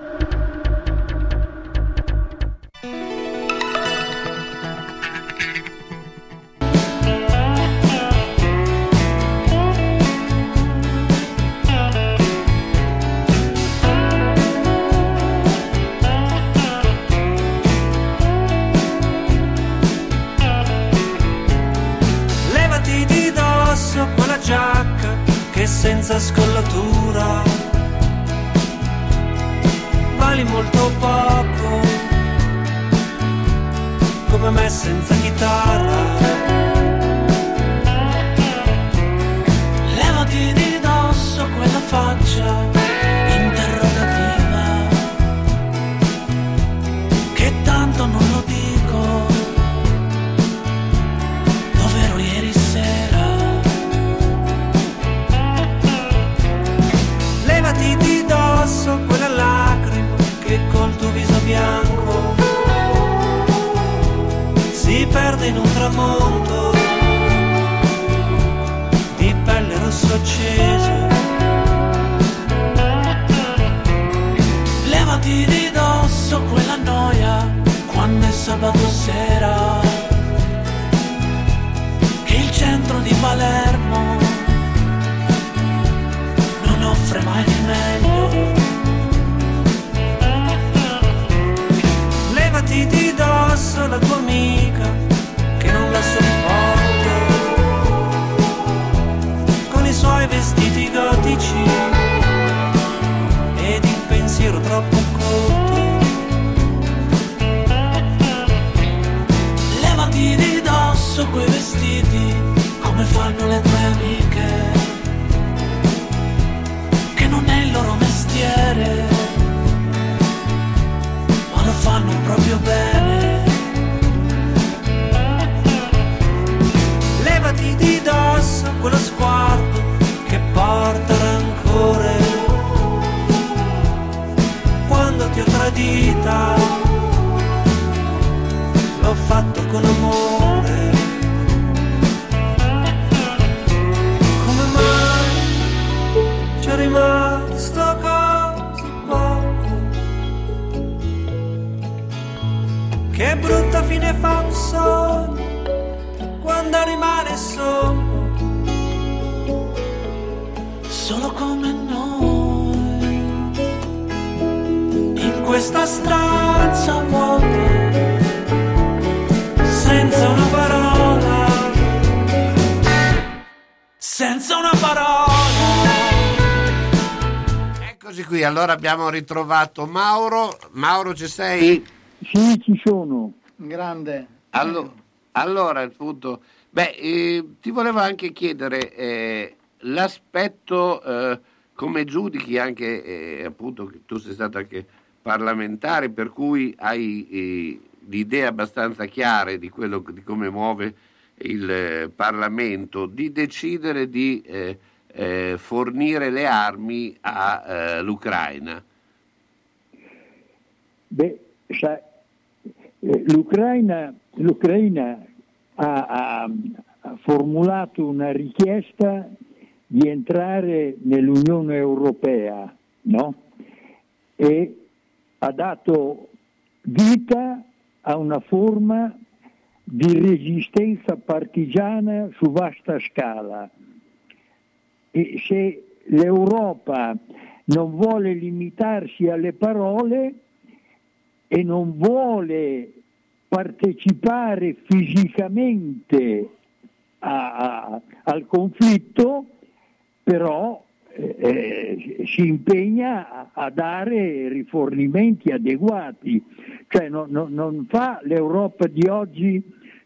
Allora abbiamo ritrovato Mauro. Mauro, ci sei? Sì, ci sono. Grande. Allo- allora, il punto... Beh, eh, ti volevo anche chiedere eh, l'aspetto, eh, come giudichi anche, eh, appunto, che tu sei stato anche parlamentare, per cui hai eh, le idee abbastanza chiare di, quello, di come muove il eh, Parlamento, di decidere di eh, eh, fornire le armi all'Ucraina? Beh, sa, eh, l'Ucraina, l'Ucraina ha, ha- ha formulato una richiesta di entrare nell'Unione Europea, no? E ha dato vita a una forma di resistenza partigiana su vasta scala. Se l'Europa non vuole limitarsi alle parole e non vuole partecipare fisicamente a- a- al conflitto, però eh, eh, si impegna a, a dare rifornimenti adeguati, cioè non, non- non fa l'Europa di oggi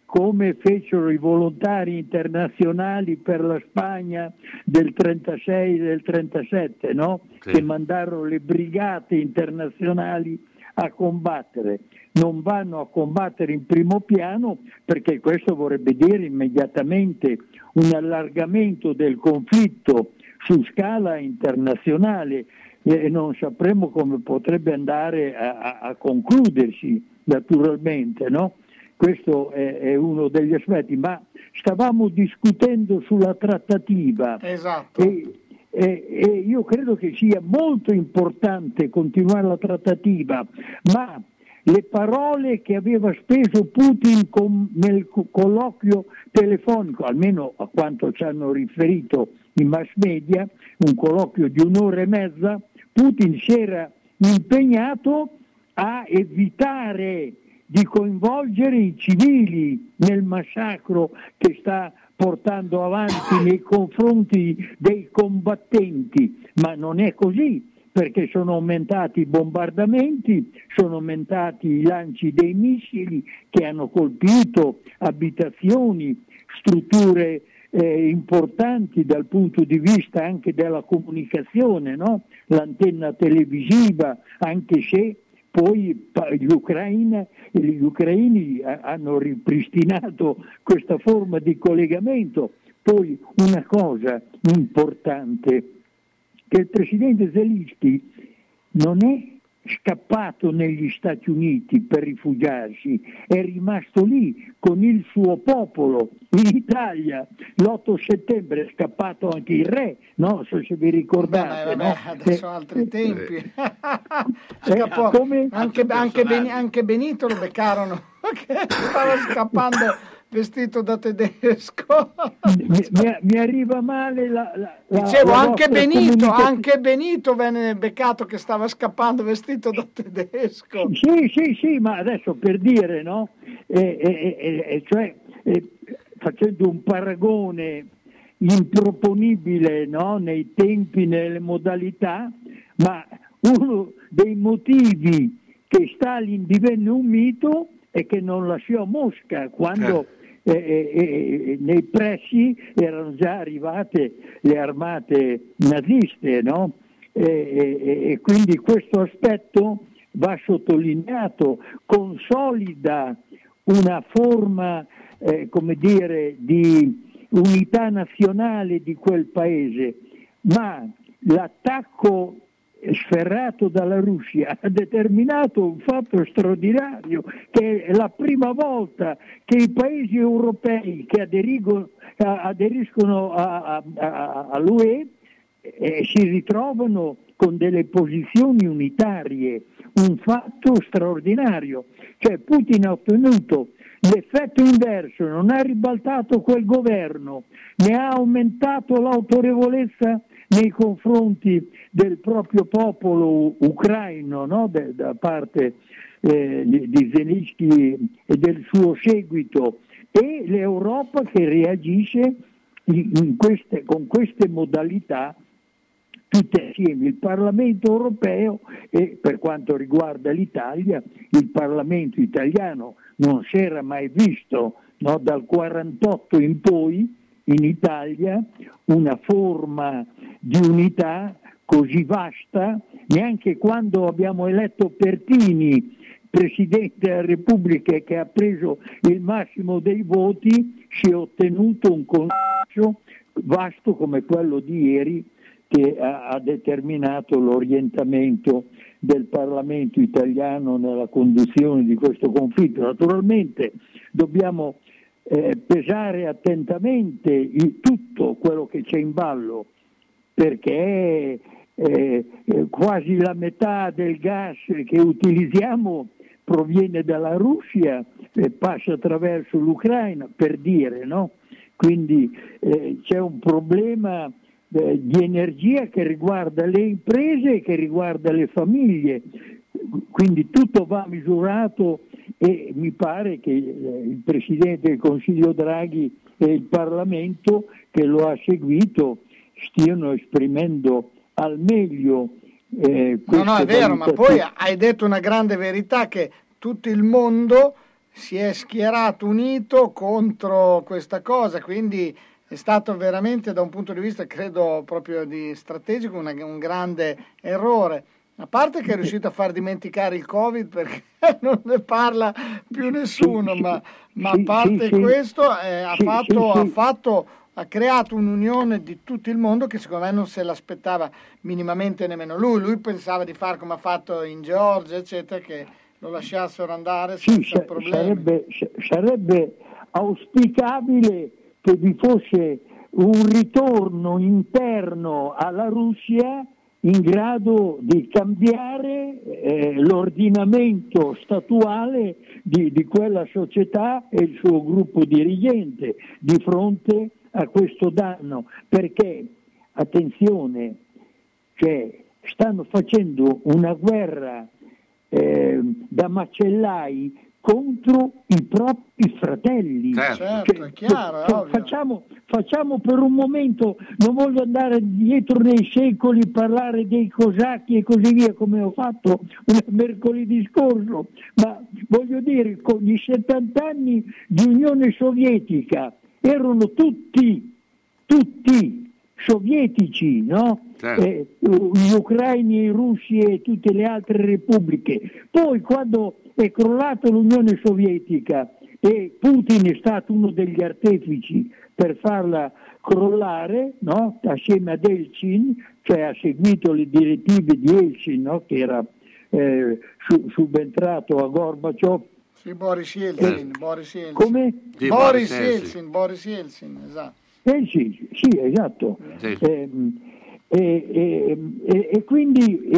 come fecero i volontari internazionali per la Spagna del 36 e del 37, no? che mandarono le brigate internazionali a combattere. Non vanno a combattere in primo piano perché questo vorrebbe dire immediatamente un allargamento del conflitto su scala internazionale e non sapremo come potrebbe andare a, a- a concludersi naturalmente. No? Questo è, è uno degli aspetti, ma stavamo discutendo sulla trattativa Esatto. e, e- e io credo che sia molto importante continuare la trattativa, ma le parole che aveva speso Putin con- nel co- colloquio telefonico, almeno a quanto ci hanno riferito i mass media, un colloquio di un'ora e mezza, Putin si era impegnato a evitare di coinvolgere i civili nel massacro che sta portando avanti nei confronti dei combattenti, ma non è così perché sono aumentati i bombardamenti, sono aumentati i lanci dei missili che hanno colpito abitazioni, strutture eh, importanti dal punto di vista anche della comunicazione, no? l'antenna televisiva, anche se poi gli, ucraini ha- hanno ripristinato questa forma di collegamento. Poi una cosa importante, che il presidente Zelensky non è scappato negli Stati Uniti per rifugiarsi, è rimasto lì con il suo popolo in Italia. L'8 settembre è scappato anche il re, no? So se vi ricordate. Vabbè, no? adesso Eh, altri tempi. eh, Scappò. come- Anche, anche Beni- anche Benito lo beccarono che stava scappando vestito da tedesco. mi, mi- mi arriva male la, la- Dicevo, la anche Benito, anche Benito venne beccato che stava scappando vestito da tedesco. Sì, sì, sì, ma adesso per dire, no? Eh, eh, eh, cioè, facendo un paragone improponibile no? nei tempi, nelle modalità, ma uno dei motivi che Stalin divenne un mito è che non lasciò Mosca quando eh, eh, eh, nei pressi erano già arrivate le armate naziste, no? E, quindi questo aspetto va sottolineato, consolida una forma, eh, come dire, di unità nazionale di quel paese, ma l'attacco sferrato dalla Russia ha determinato un fatto straordinario che è la prima volta che i paesi europei che aderiscono all'UE eh, si ritrovano con delle posizioni unitarie, un fatto straordinario. Cioè Putin ha ottenuto l'effetto inverso, non ha ribaltato quel governo, ne ha aumentato l'autorevolezza nei confronti del proprio popolo ucraino, no? De- da parte eh, di Zelensky e del suo seguito, e l'Europa che reagisce queste- con queste modalità tutte assieme, il Parlamento europeo e per quanto riguarda l'Italia, il Parlamento italiano non si era mai visto no, dal 48 in poi in Italia una forma di unità così vasta, neanche quando abbiamo eletto Pertini Presidente della Repubblica che ha preso il massimo dei voti si è ottenuto un consenso vasto come quello di ieri che ha, determinato l'orientamento del Parlamento italiano nella conduzione di questo conflitto. Naturalmente dobbiamo eh, pesare attentamente il- tutto quello che c'è in ballo perché eh, quasi la metà del gas che utilizziamo proviene dalla Russia e passa attraverso l'Ucraina, per dire, no? Quindi eh, c'è un problema eh, di energia che riguarda le imprese e che riguarda le famiglie, quindi tutto va misurato e mi pare che eh, il Presidente del Consiglio Draghi e il Parlamento che lo ha seguito stiano esprimendo al meglio eh, No, no, è vero, ma poi hai detto una grande verità che tutto il mondo si è schierato unito contro questa cosa, quindi è stato veramente da un punto di vista, credo proprio di strategico, una- un grande errore. A parte che è riuscito a far dimenticare il Covid perché non ne parla più nessuno, ma, ma a sì, parte sì, sì. questo eh, ha, Sì, fatto, sì, ha sì. fatto- ha creato un'unione di tutto il mondo che secondo me non se l'aspettava minimamente nemmeno lui. Lui pensava di fare come ha fatto in Georgia, eccetera, che lo lasciassero andare Sì, senza sa- problemi. sarebbe, sa- sarebbe auspicabile che vi fosse un ritorno interno alla Russia in grado di cambiare eh, l'ordinamento statuale di, di quella società e il suo gruppo dirigente di fronte a questo danno, perché, attenzione, cioè, stanno facendo una guerra eh, da macellai contro i propri fratelli. Certo, è chiaro, è fa- ovvio. facciamo, facciamo per un momento, non voglio andare dietro nei secoli, parlare dei cosacchi e così via come ho fatto mercoledì scorso, ma voglio dire con i 70 anni di Unione Sovietica erano tutti, tutti sovietici, no? Certo. Eh, gli ucraini, i russi e tutte le altre repubbliche. Poi quando è crollata l'Unione Sovietica e Putin è stato uno degli artefici per farla crollare, no? assieme ad Elcin, cioè ha seguito le direttive di Elcin, no? che era eh, su- subentrato a Gorbaciov. Sì, Boris Yeltsin, Boris Yeltsin. Come? Sì, Boris Boris Yeltsin. Boris Yeltsin, esatto. Eh sì, sì, esatto. Sì. Ehm, e, e- e- quindi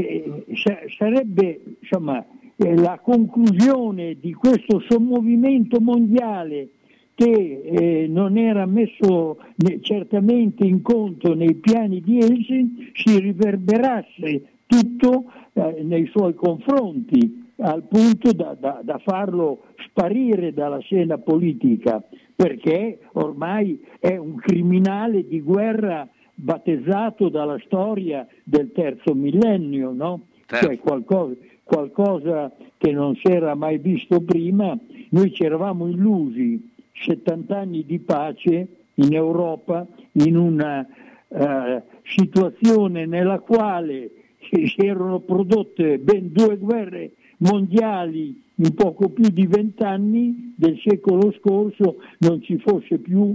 sa- sarebbe insomma, eh, la conclusione di questo sommovimento mondiale che eh, non era messo ne- certamente in conto nei piani di Helsinki si riverberasse tutto eh, nei suoi confronti al punto da, da- da farlo sparire dalla scena politica perché ormai è un criminale di guerra battezzato dalla storia del terzo millennio, no? Certo. Cioè qualcosa, qualcosa che non si era mai visto prima. Noi ci eravamo illusi 70 anni di pace in Europa in una eh, situazione nella quale si si erano prodotte ben due guerre mondiali in poco più di vent'anni del secolo scorso, non ci fosse più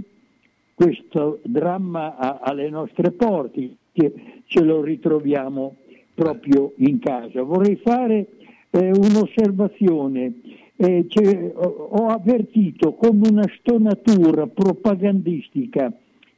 questo dramma a- alle nostre porte, che ce lo ritroviamo proprio in casa. Vorrei fare eh, un'osservazione. Eh, c'è- ho, avvertito come una stonatura propagandistica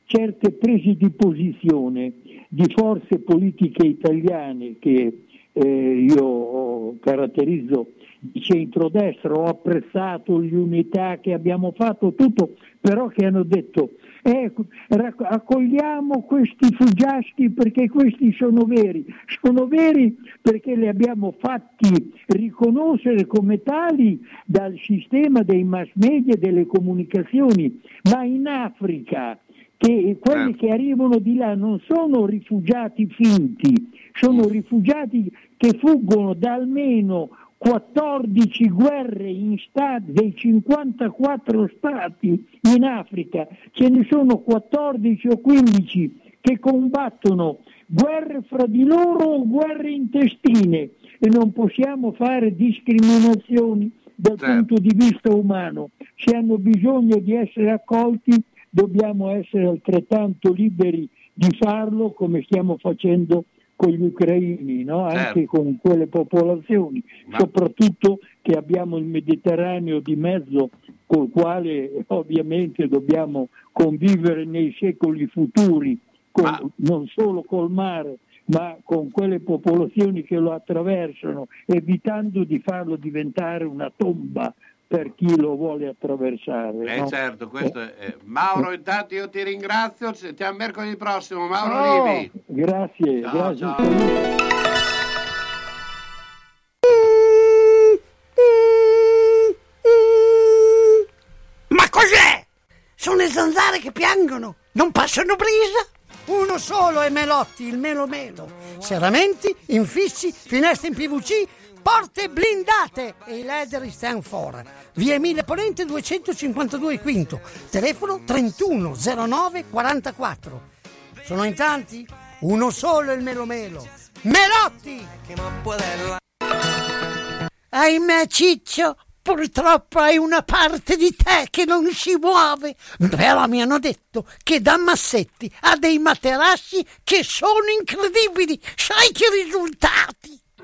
certe prese di posizione di forze politiche italiane che eh, io caratterizzo di centrodestra, ho apprezzato l'unità che abbiamo fatto, tutto, però che hanno detto eh, accogliamo questi fuggiaschi perché questi sono veri, sono veri perché li abbiamo fatti riconoscere come tali dal sistema dei mass media e delle comunicazioni, ma in Africa che quelli che arrivano di là non sono rifugiati finti, sono rifugiati che fuggono da almeno 14 guerre in stati, dei 54 stati in Africa, ce ne sono 14 o 15 che combattono guerre fra di loro o guerre intestine e non possiamo fare discriminazioni dal Certo. punto di vista umano. Se hanno bisogno di essere accolti dobbiamo essere altrettanto liberi di farlo come stiamo facendo con gli ucraini, no? anche Certo. con quelle popolazioni, soprattutto che abbiamo il Mediterraneo di mezzo col quale ovviamente dobbiamo convivere nei secoli futuri, con- non solo col mare, ma con quelle popolazioni che lo attraversano, evitando di farlo diventare una tomba per chi lo vuole attraversare. Eh no? certo, questo è... eh, Mauro, intanto io ti ringrazio, ci sentiamo mercoledì prossimo, Mauro Oh, Rivi. grazie, Ciao, grazie. ciao. Ma cos'è? Sono le zanzare che piangono, non passano brisa. Uno solo è Melotti, il Melo Melo. Serramenti, infissi, finestre in PVC, porte blindate e i leder stand for. Via Emile Ponente 252 Quinto, telefono 3109 44. Sono in tanti? Uno solo il Melo Melo. Melotti! Ahimè Ciccio, purtroppo hai una parte di te che non si muove. Però mi hanno detto che da Massetti ha dei materassi che sono incredibili. Sai che risultati?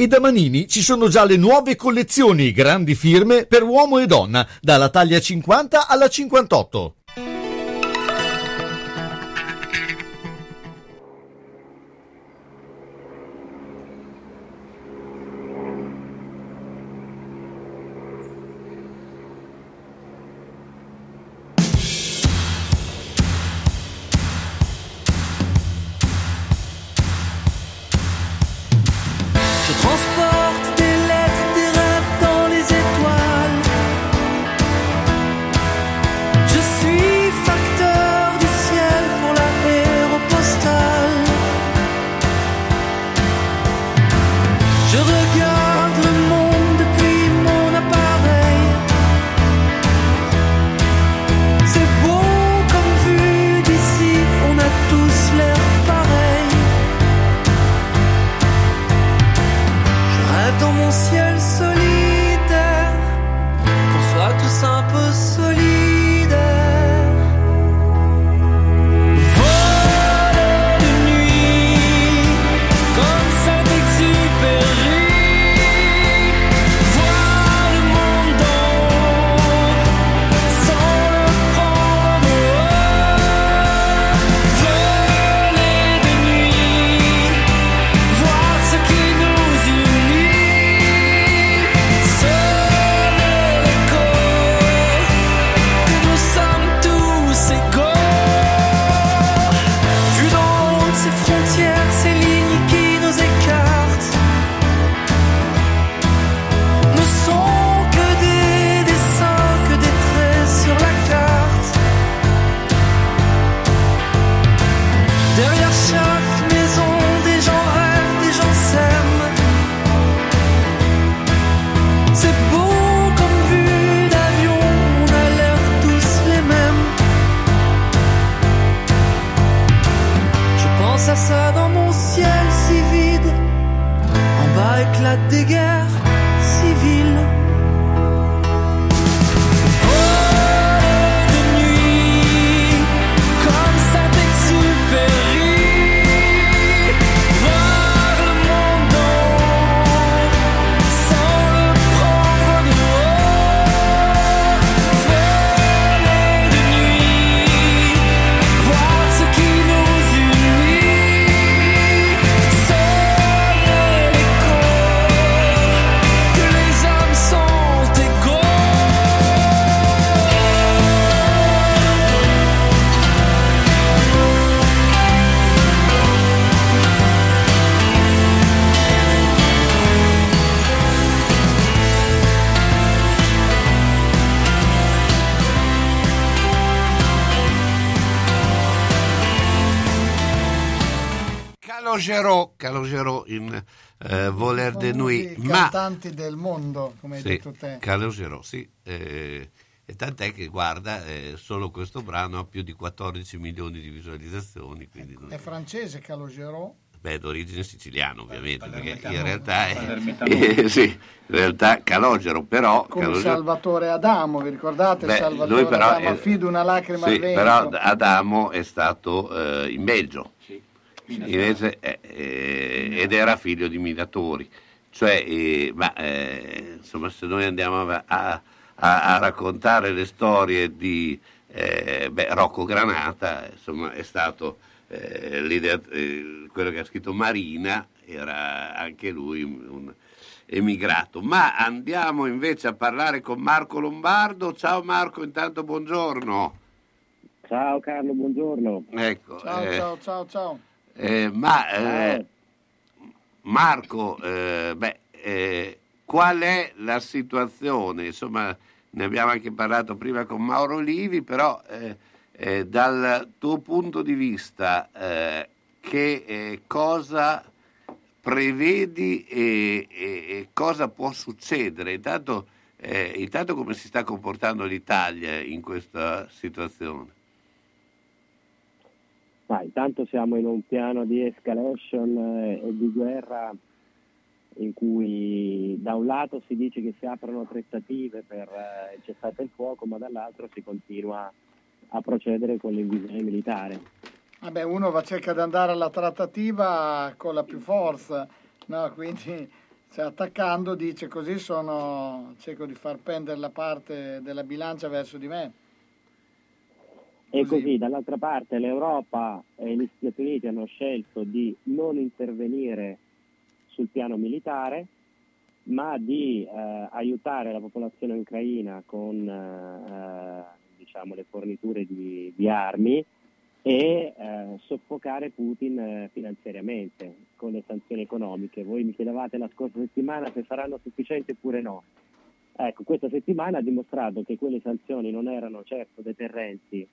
E da Manini ci sono già le nuove collezioni grandi firme per uomo e donna, dalla taglia 50 alla 58. Sì, detto te. Calogero, sì. eh, e tant'è che guarda, eh, solo questo brano ha più di 14 milioni di visualizzazioni, quindi non È francese Calogero. Beh, d'origine siciliana ovviamente, perché in realtà è, eh, sì, in realtà Calogero, però Come Calogero- Salvatore Adamo, vi ricordate? Beh, Salvatore lui però Adamo, è- affido una lacrima sì, al vento. però Adamo è stato eh, in Belgio invece, eh, eh, ed era figlio di minatori. Cioè, eh, ma, eh, insomma, se noi andiamo a, a- a- a raccontare le storie di eh, beh, Rocco Granata, insomma, è stato eh, l'idea- eh, quello che ha scritto Marina, era anche lui un, un emigrato. Ma andiamo invece a parlare con Marco Lombardo. Ciao Marco, intanto buongiorno. Ciao Carlo, buongiorno. Ecco, Ciao, eh, ciao, ciao, ciao. eh, ma eh, Marco, eh, beh, eh, qual è la situazione? Insomma, ne abbiamo anche parlato prima con Mauro Olivi, però eh, eh, dal tuo punto di vista, eh, che eh, cosa prevedi e, e- e cosa può succedere? Intanto, intanto come si sta comportando l'Italia in questa situazione? Ma intanto siamo in un piano di escalation eh, e di guerra in cui da un lato si dice che si aprono trattative per eh, il cessate il fuoco, ma dall'altro si continua a procedere con l'invasione militare. Vabbè, uno va cerca di andare alla trattativa con la più forza, no? quindi cioè, attaccando dice così sono, cerco di far pendere la parte della bilancia verso di me. E così dall'altra parte l'Europa e gli Stati Uniti hanno scelto di non intervenire sul piano militare, ma di eh, aiutare la popolazione ucraina con eh, diciamo, le forniture di, di armi e eh, soffocare Putin eh, finanziariamente con le sanzioni economiche. Voi mi chiedevate la scorsa settimana se saranno sufficienti oppure no. Ecco, questa settimana ha dimostrato che quelle sanzioni non erano certo deterrenti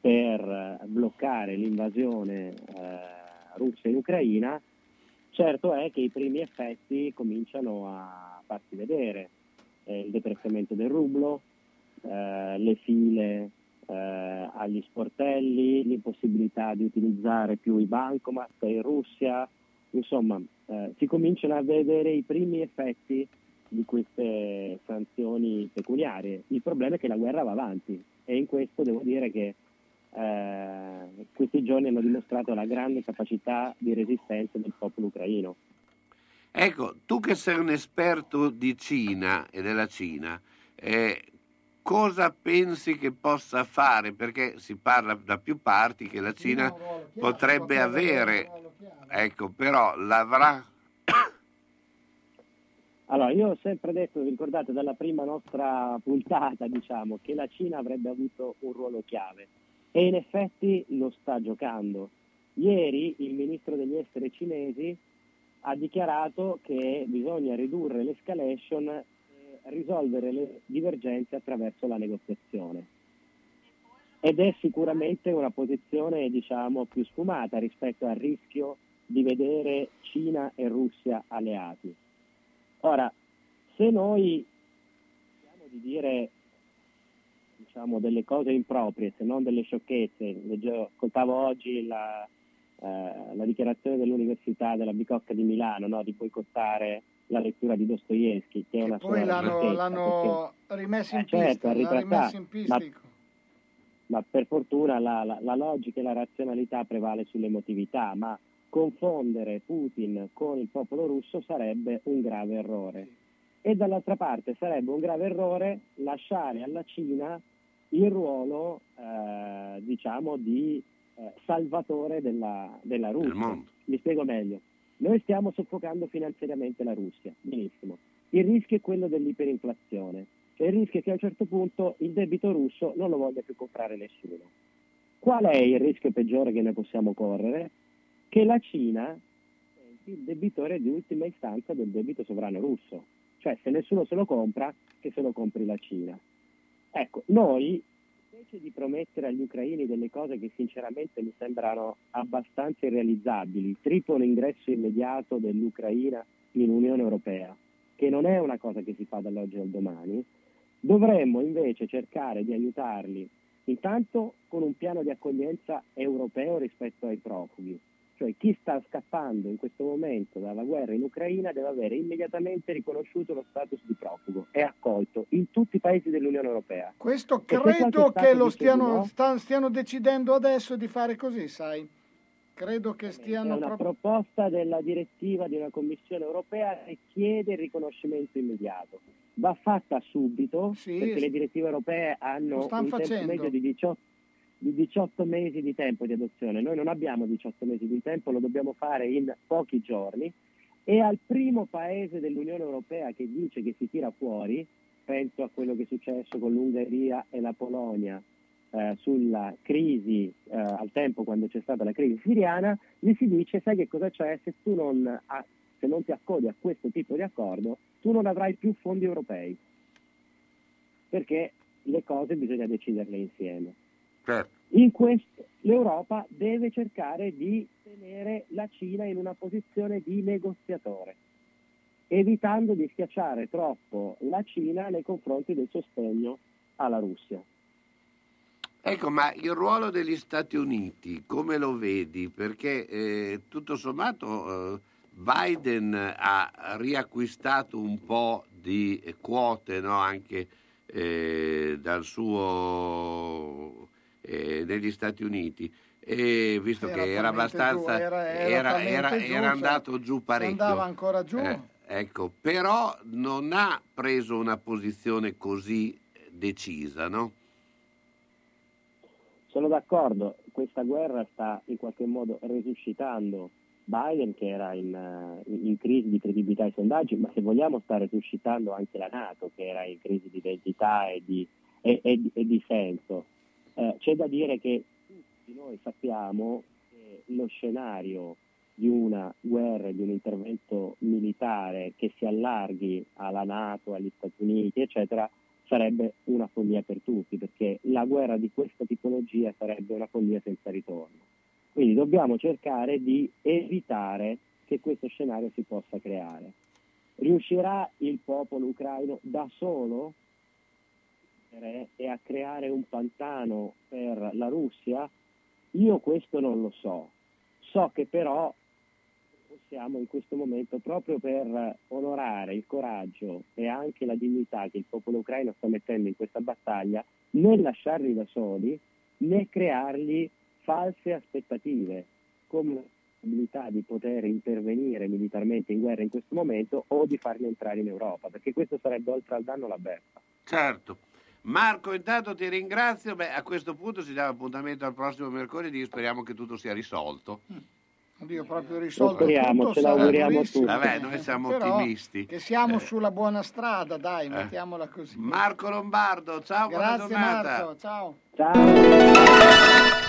per bloccare l'invasione eh, russa in Ucraina, certo è che i primi effetti cominciano a farsi vedere. Eh, il deprezzamento del rublo, eh, le file eh, agli sportelli, l'impossibilità di utilizzare più i bancomat in Russia, insomma eh, si cominciano a vedere i primi effetti di queste sanzioni peculiari. Il problema è che la guerra va avanti e in questo devo dire che eh, questi giorni hanno dimostrato la grande capacità di resistenza del popolo ucraino. Ecco, tu che sei un esperto di Cina e della Cina, eh, cosa pensi che possa fare? Perché si parla da più parti che la Cina potrebbe avere, ecco, però l'avrà Allora, io ho sempre detto, vi ricordate dalla prima nostra puntata, diciamo, che la Cina avrebbe avuto un ruolo chiave e in effetti lo sta giocando. Ieri il ministro degli esteri cinesi ha dichiarato che bisogna ridurre l'escalation e risolvere le divergenze attraverso la negoziazione. Ed è sicuramente una posizione, diciamo, più sfumata rispetto al rischio di vedere Cina e Russia alleati. Ora, se noi di dire diciamo, delle cose improprie, se non delle sciocchezze, leggevo- ascoltavo oggi la, eh, la dichiarazione dell'Università della Bicocca di Milano no, di boicottare la lettura di Dostoevsky, che è una Poi sola l'hanno, l'hanno rimesso in Eh, certo, pista, in ma- pistico. ma per fortuna la, la- la logica e la razionalità prevale sull'emotività, ma confondere Putin con il popolo russo sarebbe un grave errore. E dall'altra parte sarebbe un grave errore lasciare alla Cina il ruolo, eh, diciamo, di eh, salvatore della, della Russia. Mi spiego meglio. Noi stiamo soffocando finanziariamente la Russia, benissimo. Il rischio è quello dell'iperinflazione, cioè il rischio è che a un certo punto il debito russo non lo voglia più comprare nessuno. Qual è il rischio peggiore che noi possiamo correre? Che la Cina il debitore di ultima istanza del debito sovrano russo. Cioè se nessuno se lo compra, che se lo compri la Cina. Ecco, noi invece di promettere agli ucraini delle cose che sinceramente mi sembrano abbastanza irrealizzabili, tipo l'ingresso immediato dell'Ucraina in Unione Europea, che non è una cosa che si fa dall'oggi al domani, dovremmo invece cercare di aiutarli intanto con un piano di accoglienza europeo rispetto ai profughi, cioè chi sta scappando in questo momento dalla guerra in Ucraina deve avere immediatamente riconosciuto lo status di profugo e accolto in tutti i paesi dell'Unione Europea. Questo credo che lo stiano, no, sta- stiano decidendo adesso di fare così, sai. Credo che È stiano una proprio... proposta della direttiva di una Commissione europea che chiede il riconoscimento immediato. Va fatta subito perché le direttive europee hanno un tempo facendo. medio di 18, di 18 mesi di tempo di adozione. Noi non abbiamo 18 mesi di tempo, lo dobbiamo fare in pochi giorni e al primo paese dell'Unione Europea che dice che si tira fuori, penso a quello che è successo con l'Ungheria e la Polonia eh, sulla crisi eh, al tempo quando c'è stata la crisi siriana, gli si dice sai che cosa c'è se tu non, a- se non ti accodi a questo tipo di accordo tu non avrai più fondi europei perché le cose bisogna deciderle insieme. Certo. In questo l'Europa deve cercare di tenere la Cina in una posizione di negoziatore, evitando di schiacciare troppo la Cina nei confronti del sostegno alla Russia. Ecco, ma il ruolo degli Stati Uniti, come lo vedi? Perché eh, tutto sommato eh, Biden ha riacquistato un po' di quote no? anche eh, dal suo eh, negli Stati Uniti. E visto Era che era abbastanza giù, era- era era, giù, era cioè, andato giù se parecchio. andava ancora giù. Eh, ecco, però non ha preso una posizione così decisa, no? Sono d'accordo, questa guerra sta in qualche modo resuscitando Biden che era in, eh, in crisi di credibilità ai sondaggi, ma se vogliamo sta resuscitando anche la Nato che era in crisi di identità e di, e- e di- e di senso. Eh, c'è da dire che tutti noi sappiamo che lo scenario di una guerra, di un intervento militare che si allarghi alla Nato, agli Stati Uniti, eccetera, sarebbe una follia per tutti, perché la guerra di questa tipologia sarebbe una follia senza ritorno. Quindi dobbiamo cercare di evitare che questo scenario si possa creare. Riuscirà il popolo ucraino da solo e a creare un pantano per la Russia? Io questo non lo so. So che però possiamo in questo momento, proprio per onorare il coraggio e anche la dignità che il popolo ucraino sta mettendo in questa battaglia, né lasciarli da soli, né creargli false aspettative, come la possibilità di poter intervenire militarmente in guerra in questo momento o di farli entrare in Europa, perché questo sarebbe oltre al danno la beffa. Certo. Marco, intanto ti ringrazio. Beh, a questo punto si dà appuntamento al prossimo mercoledì. Speriamo che tutto sia risolto. Oddio, proprio risolto speriamo, tutto, ce l'auguriamo tutti. Vabbè, noi siamo Però ottimisti. Che siamo Eh. sulla buona strada, dai, mettiamola così. Marco Lombardo, ciao, buona Grazie giornata. Marco, ciao.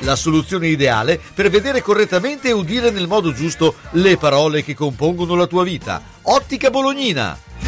La soluzione ideale per vedere correttamente e udire nel modo giusto le parole che compongono la tua vita. Ottica Bolognina.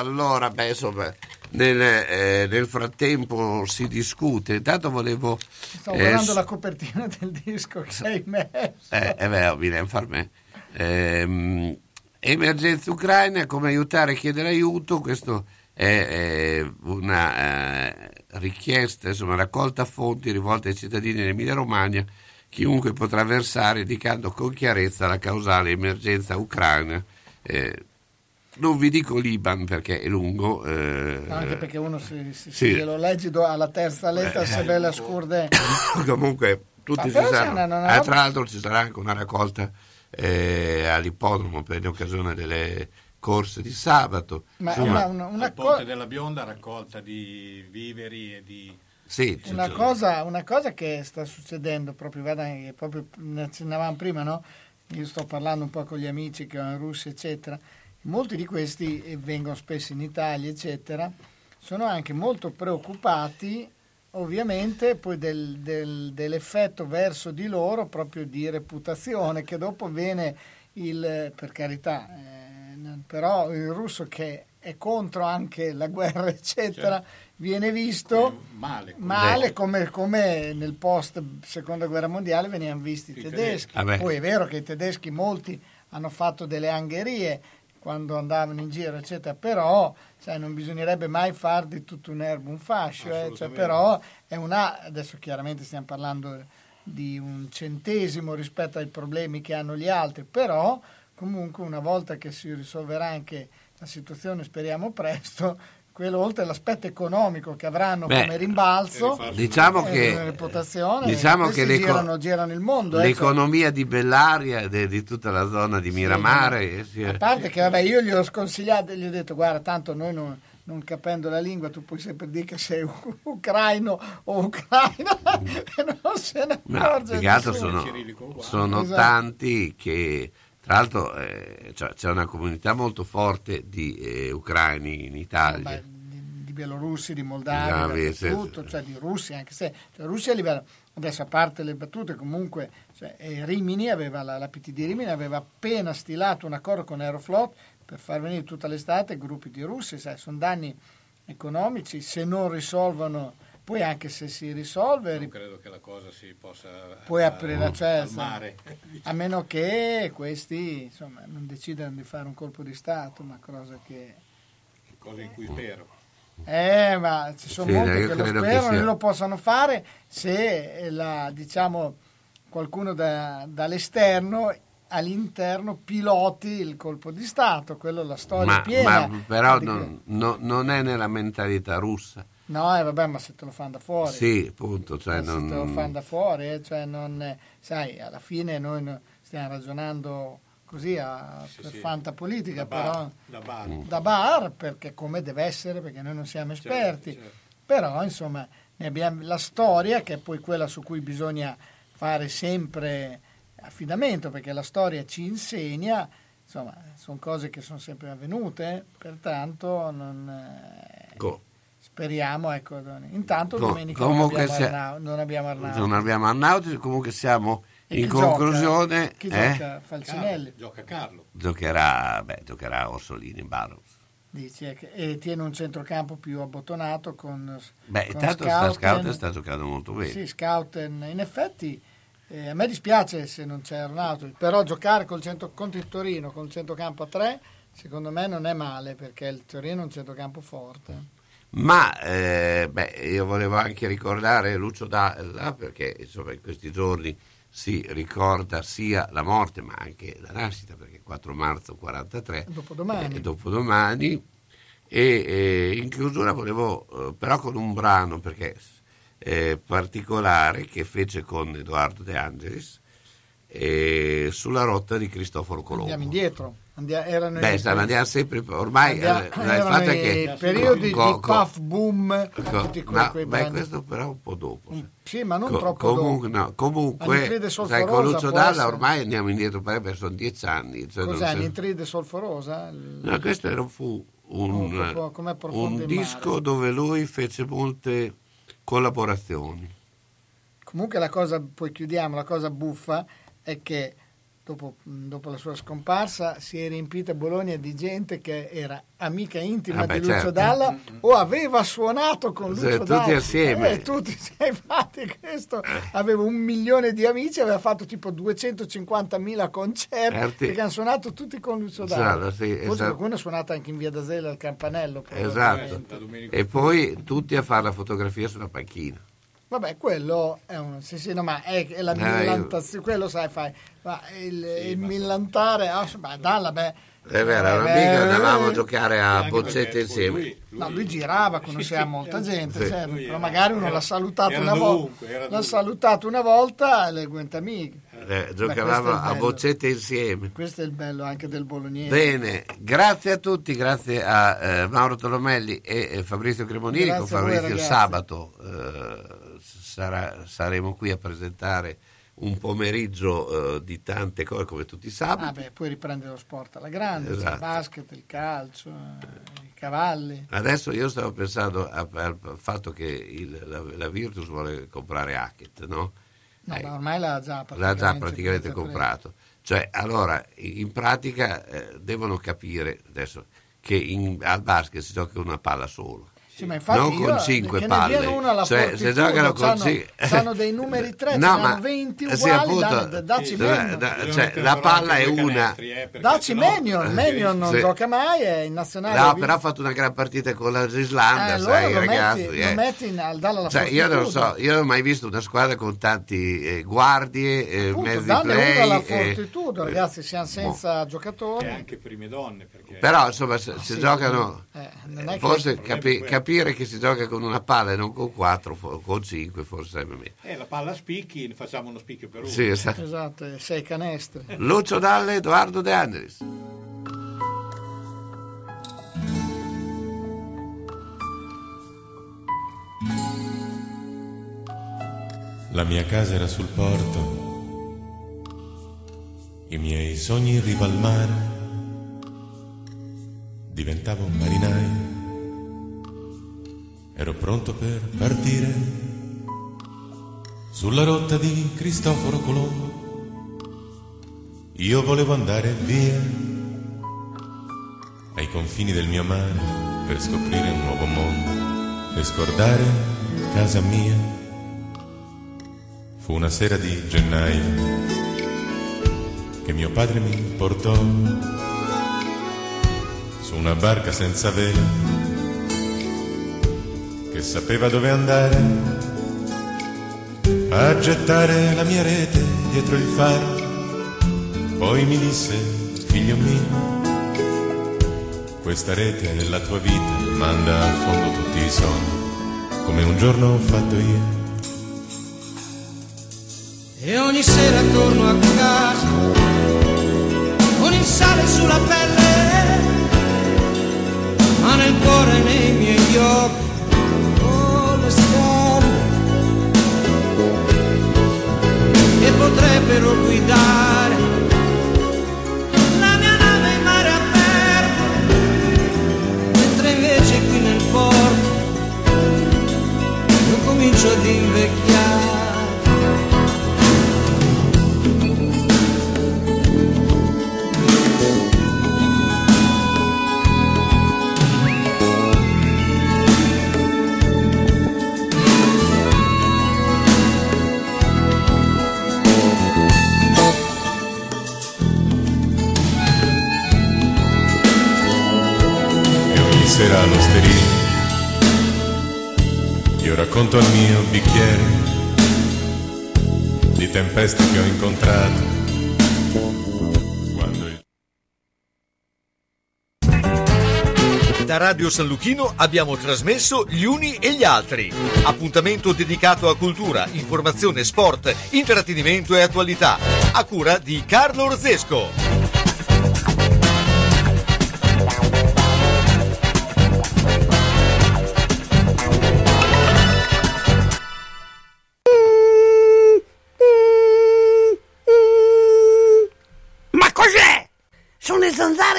Allora, beh, insomma, nel, eh, nel frattempo si discute. Intanto volevo... Stavo eh, guardando s- la copertina del disco che hai messo. eh, eh beh, viene a far me. Ehm, emergenza ucraina, come aiutare e chiedere aiuto, questo è, eh, una eh, richiesta, insomma, raccolta fonti rivolta ai cittadini dell'Emilia Romagna, chiunque potrà versare indicando con chiarezza la causale emergenza ucraina. Eh, non vi dico l'Iban perché è lungo. eh, Anche perché uno se, se, Sì. se lo leggi do- alla terza lettera, se ve la scurde. comunque tutti Ma c'è saranno. una- una- Eh, tra l'altro ci sarà anche una raccolta eh, all'ippodromo per l'occasione delle corse di sabato. Ma Insomma, una, una- una Ponte co- della Bionda raccolta di viveri e di... sì, Una cosa, una cosa che sta succedendo proprio, guarda, proprio ne accennavamo prima, no? Io sto parlando un po' con gli amici che ho in Russia, eccetera. Molti di questi eh, vengono spesso in Italia, eccetera. Sono anche molto preoccupati, ovviamente, poi del- del- dell'effetto verso di loro proprio di reputazione, che dopo viene il, per carità, eh, però il russo che è contro anche la guerra, eccetera, viene visto Male. male come, come nel post seconda guerra mondiale venivano visti i tedeschi. tedeschi. Vabbè. Poi è vero che i tedeschi molti hanno fatto delle angherie quando andavano in giro, eccetera, però sai, non bisognerebbe mai far di tutto un erbo un fascio, eh, cioè, però è una, adesso chiaramente stiamo parlando di un centesimo rispetto ai problemi che hanno gli altri, però comunque una volta che si risolverà anche la situazione, speriamo presto, quello oltre all'aspetto economico che avranno Beh, come rimbalzo, diciamo eh, che- diciamo che girano, girano il mondo. eh, cioè, l'economia di Bellaria e de- di tutta la zona di Miramare. eh, si è- a parte che vabbè, io gli ho sconsigliato, gli ho detto guarda, tanto noi non, non capendo la lingua tu puoi sempre dire che sei u- ucraino o ucraina e non se ne No, accorge nessuno. sono, sono Esatto. tanti che, tra l'altro, eh, cioè, c'è una comunità molto forte di eh, ucraini in Italia. Beh, di, di bielorussi, di moldavi, Moldavi, sì, tutto, cioè di russi, anche se cioè, Russia a livello, adesso a parte le battute, comunque cioè, eh, Rimini aveva, la, la PT di Rimini aveva appena stilato un accordo con Aeroflot per far venire tutta l'estate gruppi di russi, sai, sono danni economici, se non risolvono, poi anche se si risolve, Non credo che la cosa si possa eh, aprire cioè, al mare. a meno che questi insomma, non decidano di fare un colpo di Stato, ma cosa che... Cosa in cui spero. Eh, ma ci sono Sì, molti io che lo sperano e lo possono fare se eh, la, diciamo, qualcuno da- dall'esterno all'interno piloti il colpo di Stato, quello la storia Ma, è piena. ma però non, no- non è nella mentalità russa. No, eh, vabbè, ma se te lo fanno da fuori. Sì, appunto. Cioè Ma se te lo fanno non, da fuori, eh, cioè non, eh, sai, alla fine noi no- stiamo ragionando così a, per sì. fanta politica, Da bar, però da bar. da bar, perché come deve essere, perché noi non siamo esperti, certo. però insomma ne abbiamo la storia che è poi quella su cui bisogna fare sempre affidamento, perché la storia ci insegna, insomma, sono cose che sono sempre avvenute, pertanto non, eh, co- speriamo, ecco, intanto co- domenica non comunque abbiamo, sia- Arnau- non abbiamo Arnauti. non abbiamo Arnauti, comunque siamo E in chi gioca? conclusione. Chi eh? gioca? Falcinelli. Carlo, gioca Carlo. Giocherà, beh, giocherà Orsolini Barros. Dici, eh, che- e tiene un centrocampo più abbottonato con Beh, con intanto sta Scouten. scout sta giocando molto bene. Sì, Scouten. In effetti eh, a me dispiace se non c'è Arnauto, però giocare col centro, contro il Torino con il centrocampo a 3 secondo me non è male perché il Torino è un centrocampo forte. Ma eh, beh, io volevo anche ricordare Lucio Dalla perché insomma in questi giorni si ricorda sia la morte ma anche la nascita perché 4 marzo 43 Dopodomani. e dopodomani e eh, in chiusura volevo eh, però con un brano perché eh, particolare che fece con Edoardo De Angelis eh, sulla rotta di Cristoforo Colombo. Andiamo indietro. Andia- erano Beh, i- sta- andiamo sempre ormai andia- eh, il fatto è che periodi co- di puff boom co- tutti que- no, quei beh, questo però un po' dopo. sai. Sì, ma non Co- troppo comunque, dopo. no, comunque sai, con Lucio Dalla ormai andiamo indietro perché sono dieci anni. Cioè non Cos'è, so- nitride solforosa? No, questo era, fu un, Oh, un in disco dove lui fece molte collaborazioni. Comunque la cosa, poi chiudiamo, la cosa buffa è che dopo, dopo la sua scomparsa, si è riempita Bologna di gente che era amica intima Ah, beh, di Lucio certo. Dalla o aveva suonato con Sì, Lucio tutti Dalla. assieme. Eh, tutti, sì, infatti questo aveva un milione di amici, aveva fatto tipo 250.000 concerti Certi. perché hanno suonato tutti con Lucio Dalla. Esatto, sì, Forse esatto. qualcuno ha suonato anche in via d'Asella al campanello. Esatto. E poi tutti a fare la fotografia sulla panchina. Vabbè, quello è un. Sì, sì, no, ma è, è la Eh, io- millantazione, quello sai, fai. Ma il, il millantare, ah, ma dalla, beh. È vero, Eh, allora mica beh, andavamo a eh, giocare a boccette insieme. No, lui girava, conosceva molta gente, Sì. certo, Lui però era- magari uno era- l'ha salutato era una volta. era L'ha dovunque. salutato una volta e le guente amiche. Eh, Beh, giocavamo a boccette insieme. Questo è il bello anche del bolognese. Bene, grazie a tutti, grazie a eh, Mauro Tolomelli e eh, Fabrizio Cremonini. Grazie Con voi, Fabrizio ragazzi. sabato eh, sarà- saremo qui a presentare un pomeriggio eh, di tante cose come tutti i sabati. Ah, beh, poi riprende lo sport alla grande, c'è il Esatto. basket, il calcio, eh, i cavalli. Adesso io stavo pensando al fatto che il- la, la Virtus vuole comprare Hackett, no? No, Eh, ma ormai l'ha già L'ha praticamente, già praticamente comprato. Cioè, allora, in pratica eh, devono capire adesso che in- al basket si gioca una palla sola. Sì, ma infatti non io, con cinque che palle. Cioè, se giocano con c'hanno- cinque- c'hanno dei numeri tre, No, ce ne ma- hanno 20 sì, uguali, appunto, danno- dacci sì, meno. da- cioè, la palla è una. Dacci Menion, Menion non Sì. gioca mai, è in nazionale. No, però ha fatto una gran partita con la Islanda, Eh, sai, lo ragazzi. metti, eh. lo metti in, al dalla alla Cioè, io non so, io non ho mai visto una squadra con tanti eh, guardie, eh, Appunto, mezzi play. alla eh, Fortitudo, ragazzi, siamo senza giocatori. E anche prime donne, perché... Però insomma se, Sì, giocano eh, forse il capire che si gioca con una palla e non con quattro, con cinque forse sarebbe meglio. Eh, la palla a spicchi, ne facciamo uno spicchio per uno. Sì, esatto. Esatto, eh, sei canestri. Lucio Dalle, Edoardo De Andris. La mia casa era sul porto, i miei sogni in riva al mare. Diventavo un marinaio, ero pronto per partire sulla rotta di Cristoforo Colombo. Io volevo andare via ai confini del mio mare per scoprire un nuovo mondo e scordare casa mia. Fu una sera di gennaio che mio padre mi portò su una barca senza vela che sapeva dove andare a gettare la mia rete dietro il faro. Poi mi disse, figlio mio, questa rete è la tua vita, manda a fondo tutti i sogni, come un giorno ho fatto io. E ogni sera torno a casa con il sale sulla pelle, ma nel cuore e nei miei occhi potrebbero guidare racconto al mio bicchiere di tempeste che ho incontrato Da Radio San Luchino abbiamo trasmesso Gli Uni e gli Altri. Appuntamento dedicato a cultura, informazione, sport, intrattenimento e attualità. A cura di Carlo Orzesco.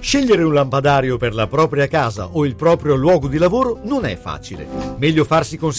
Scegliere un lampadario per la propria casa o il proprio luogo di lavoro non è facile. Meglio farsi consigliare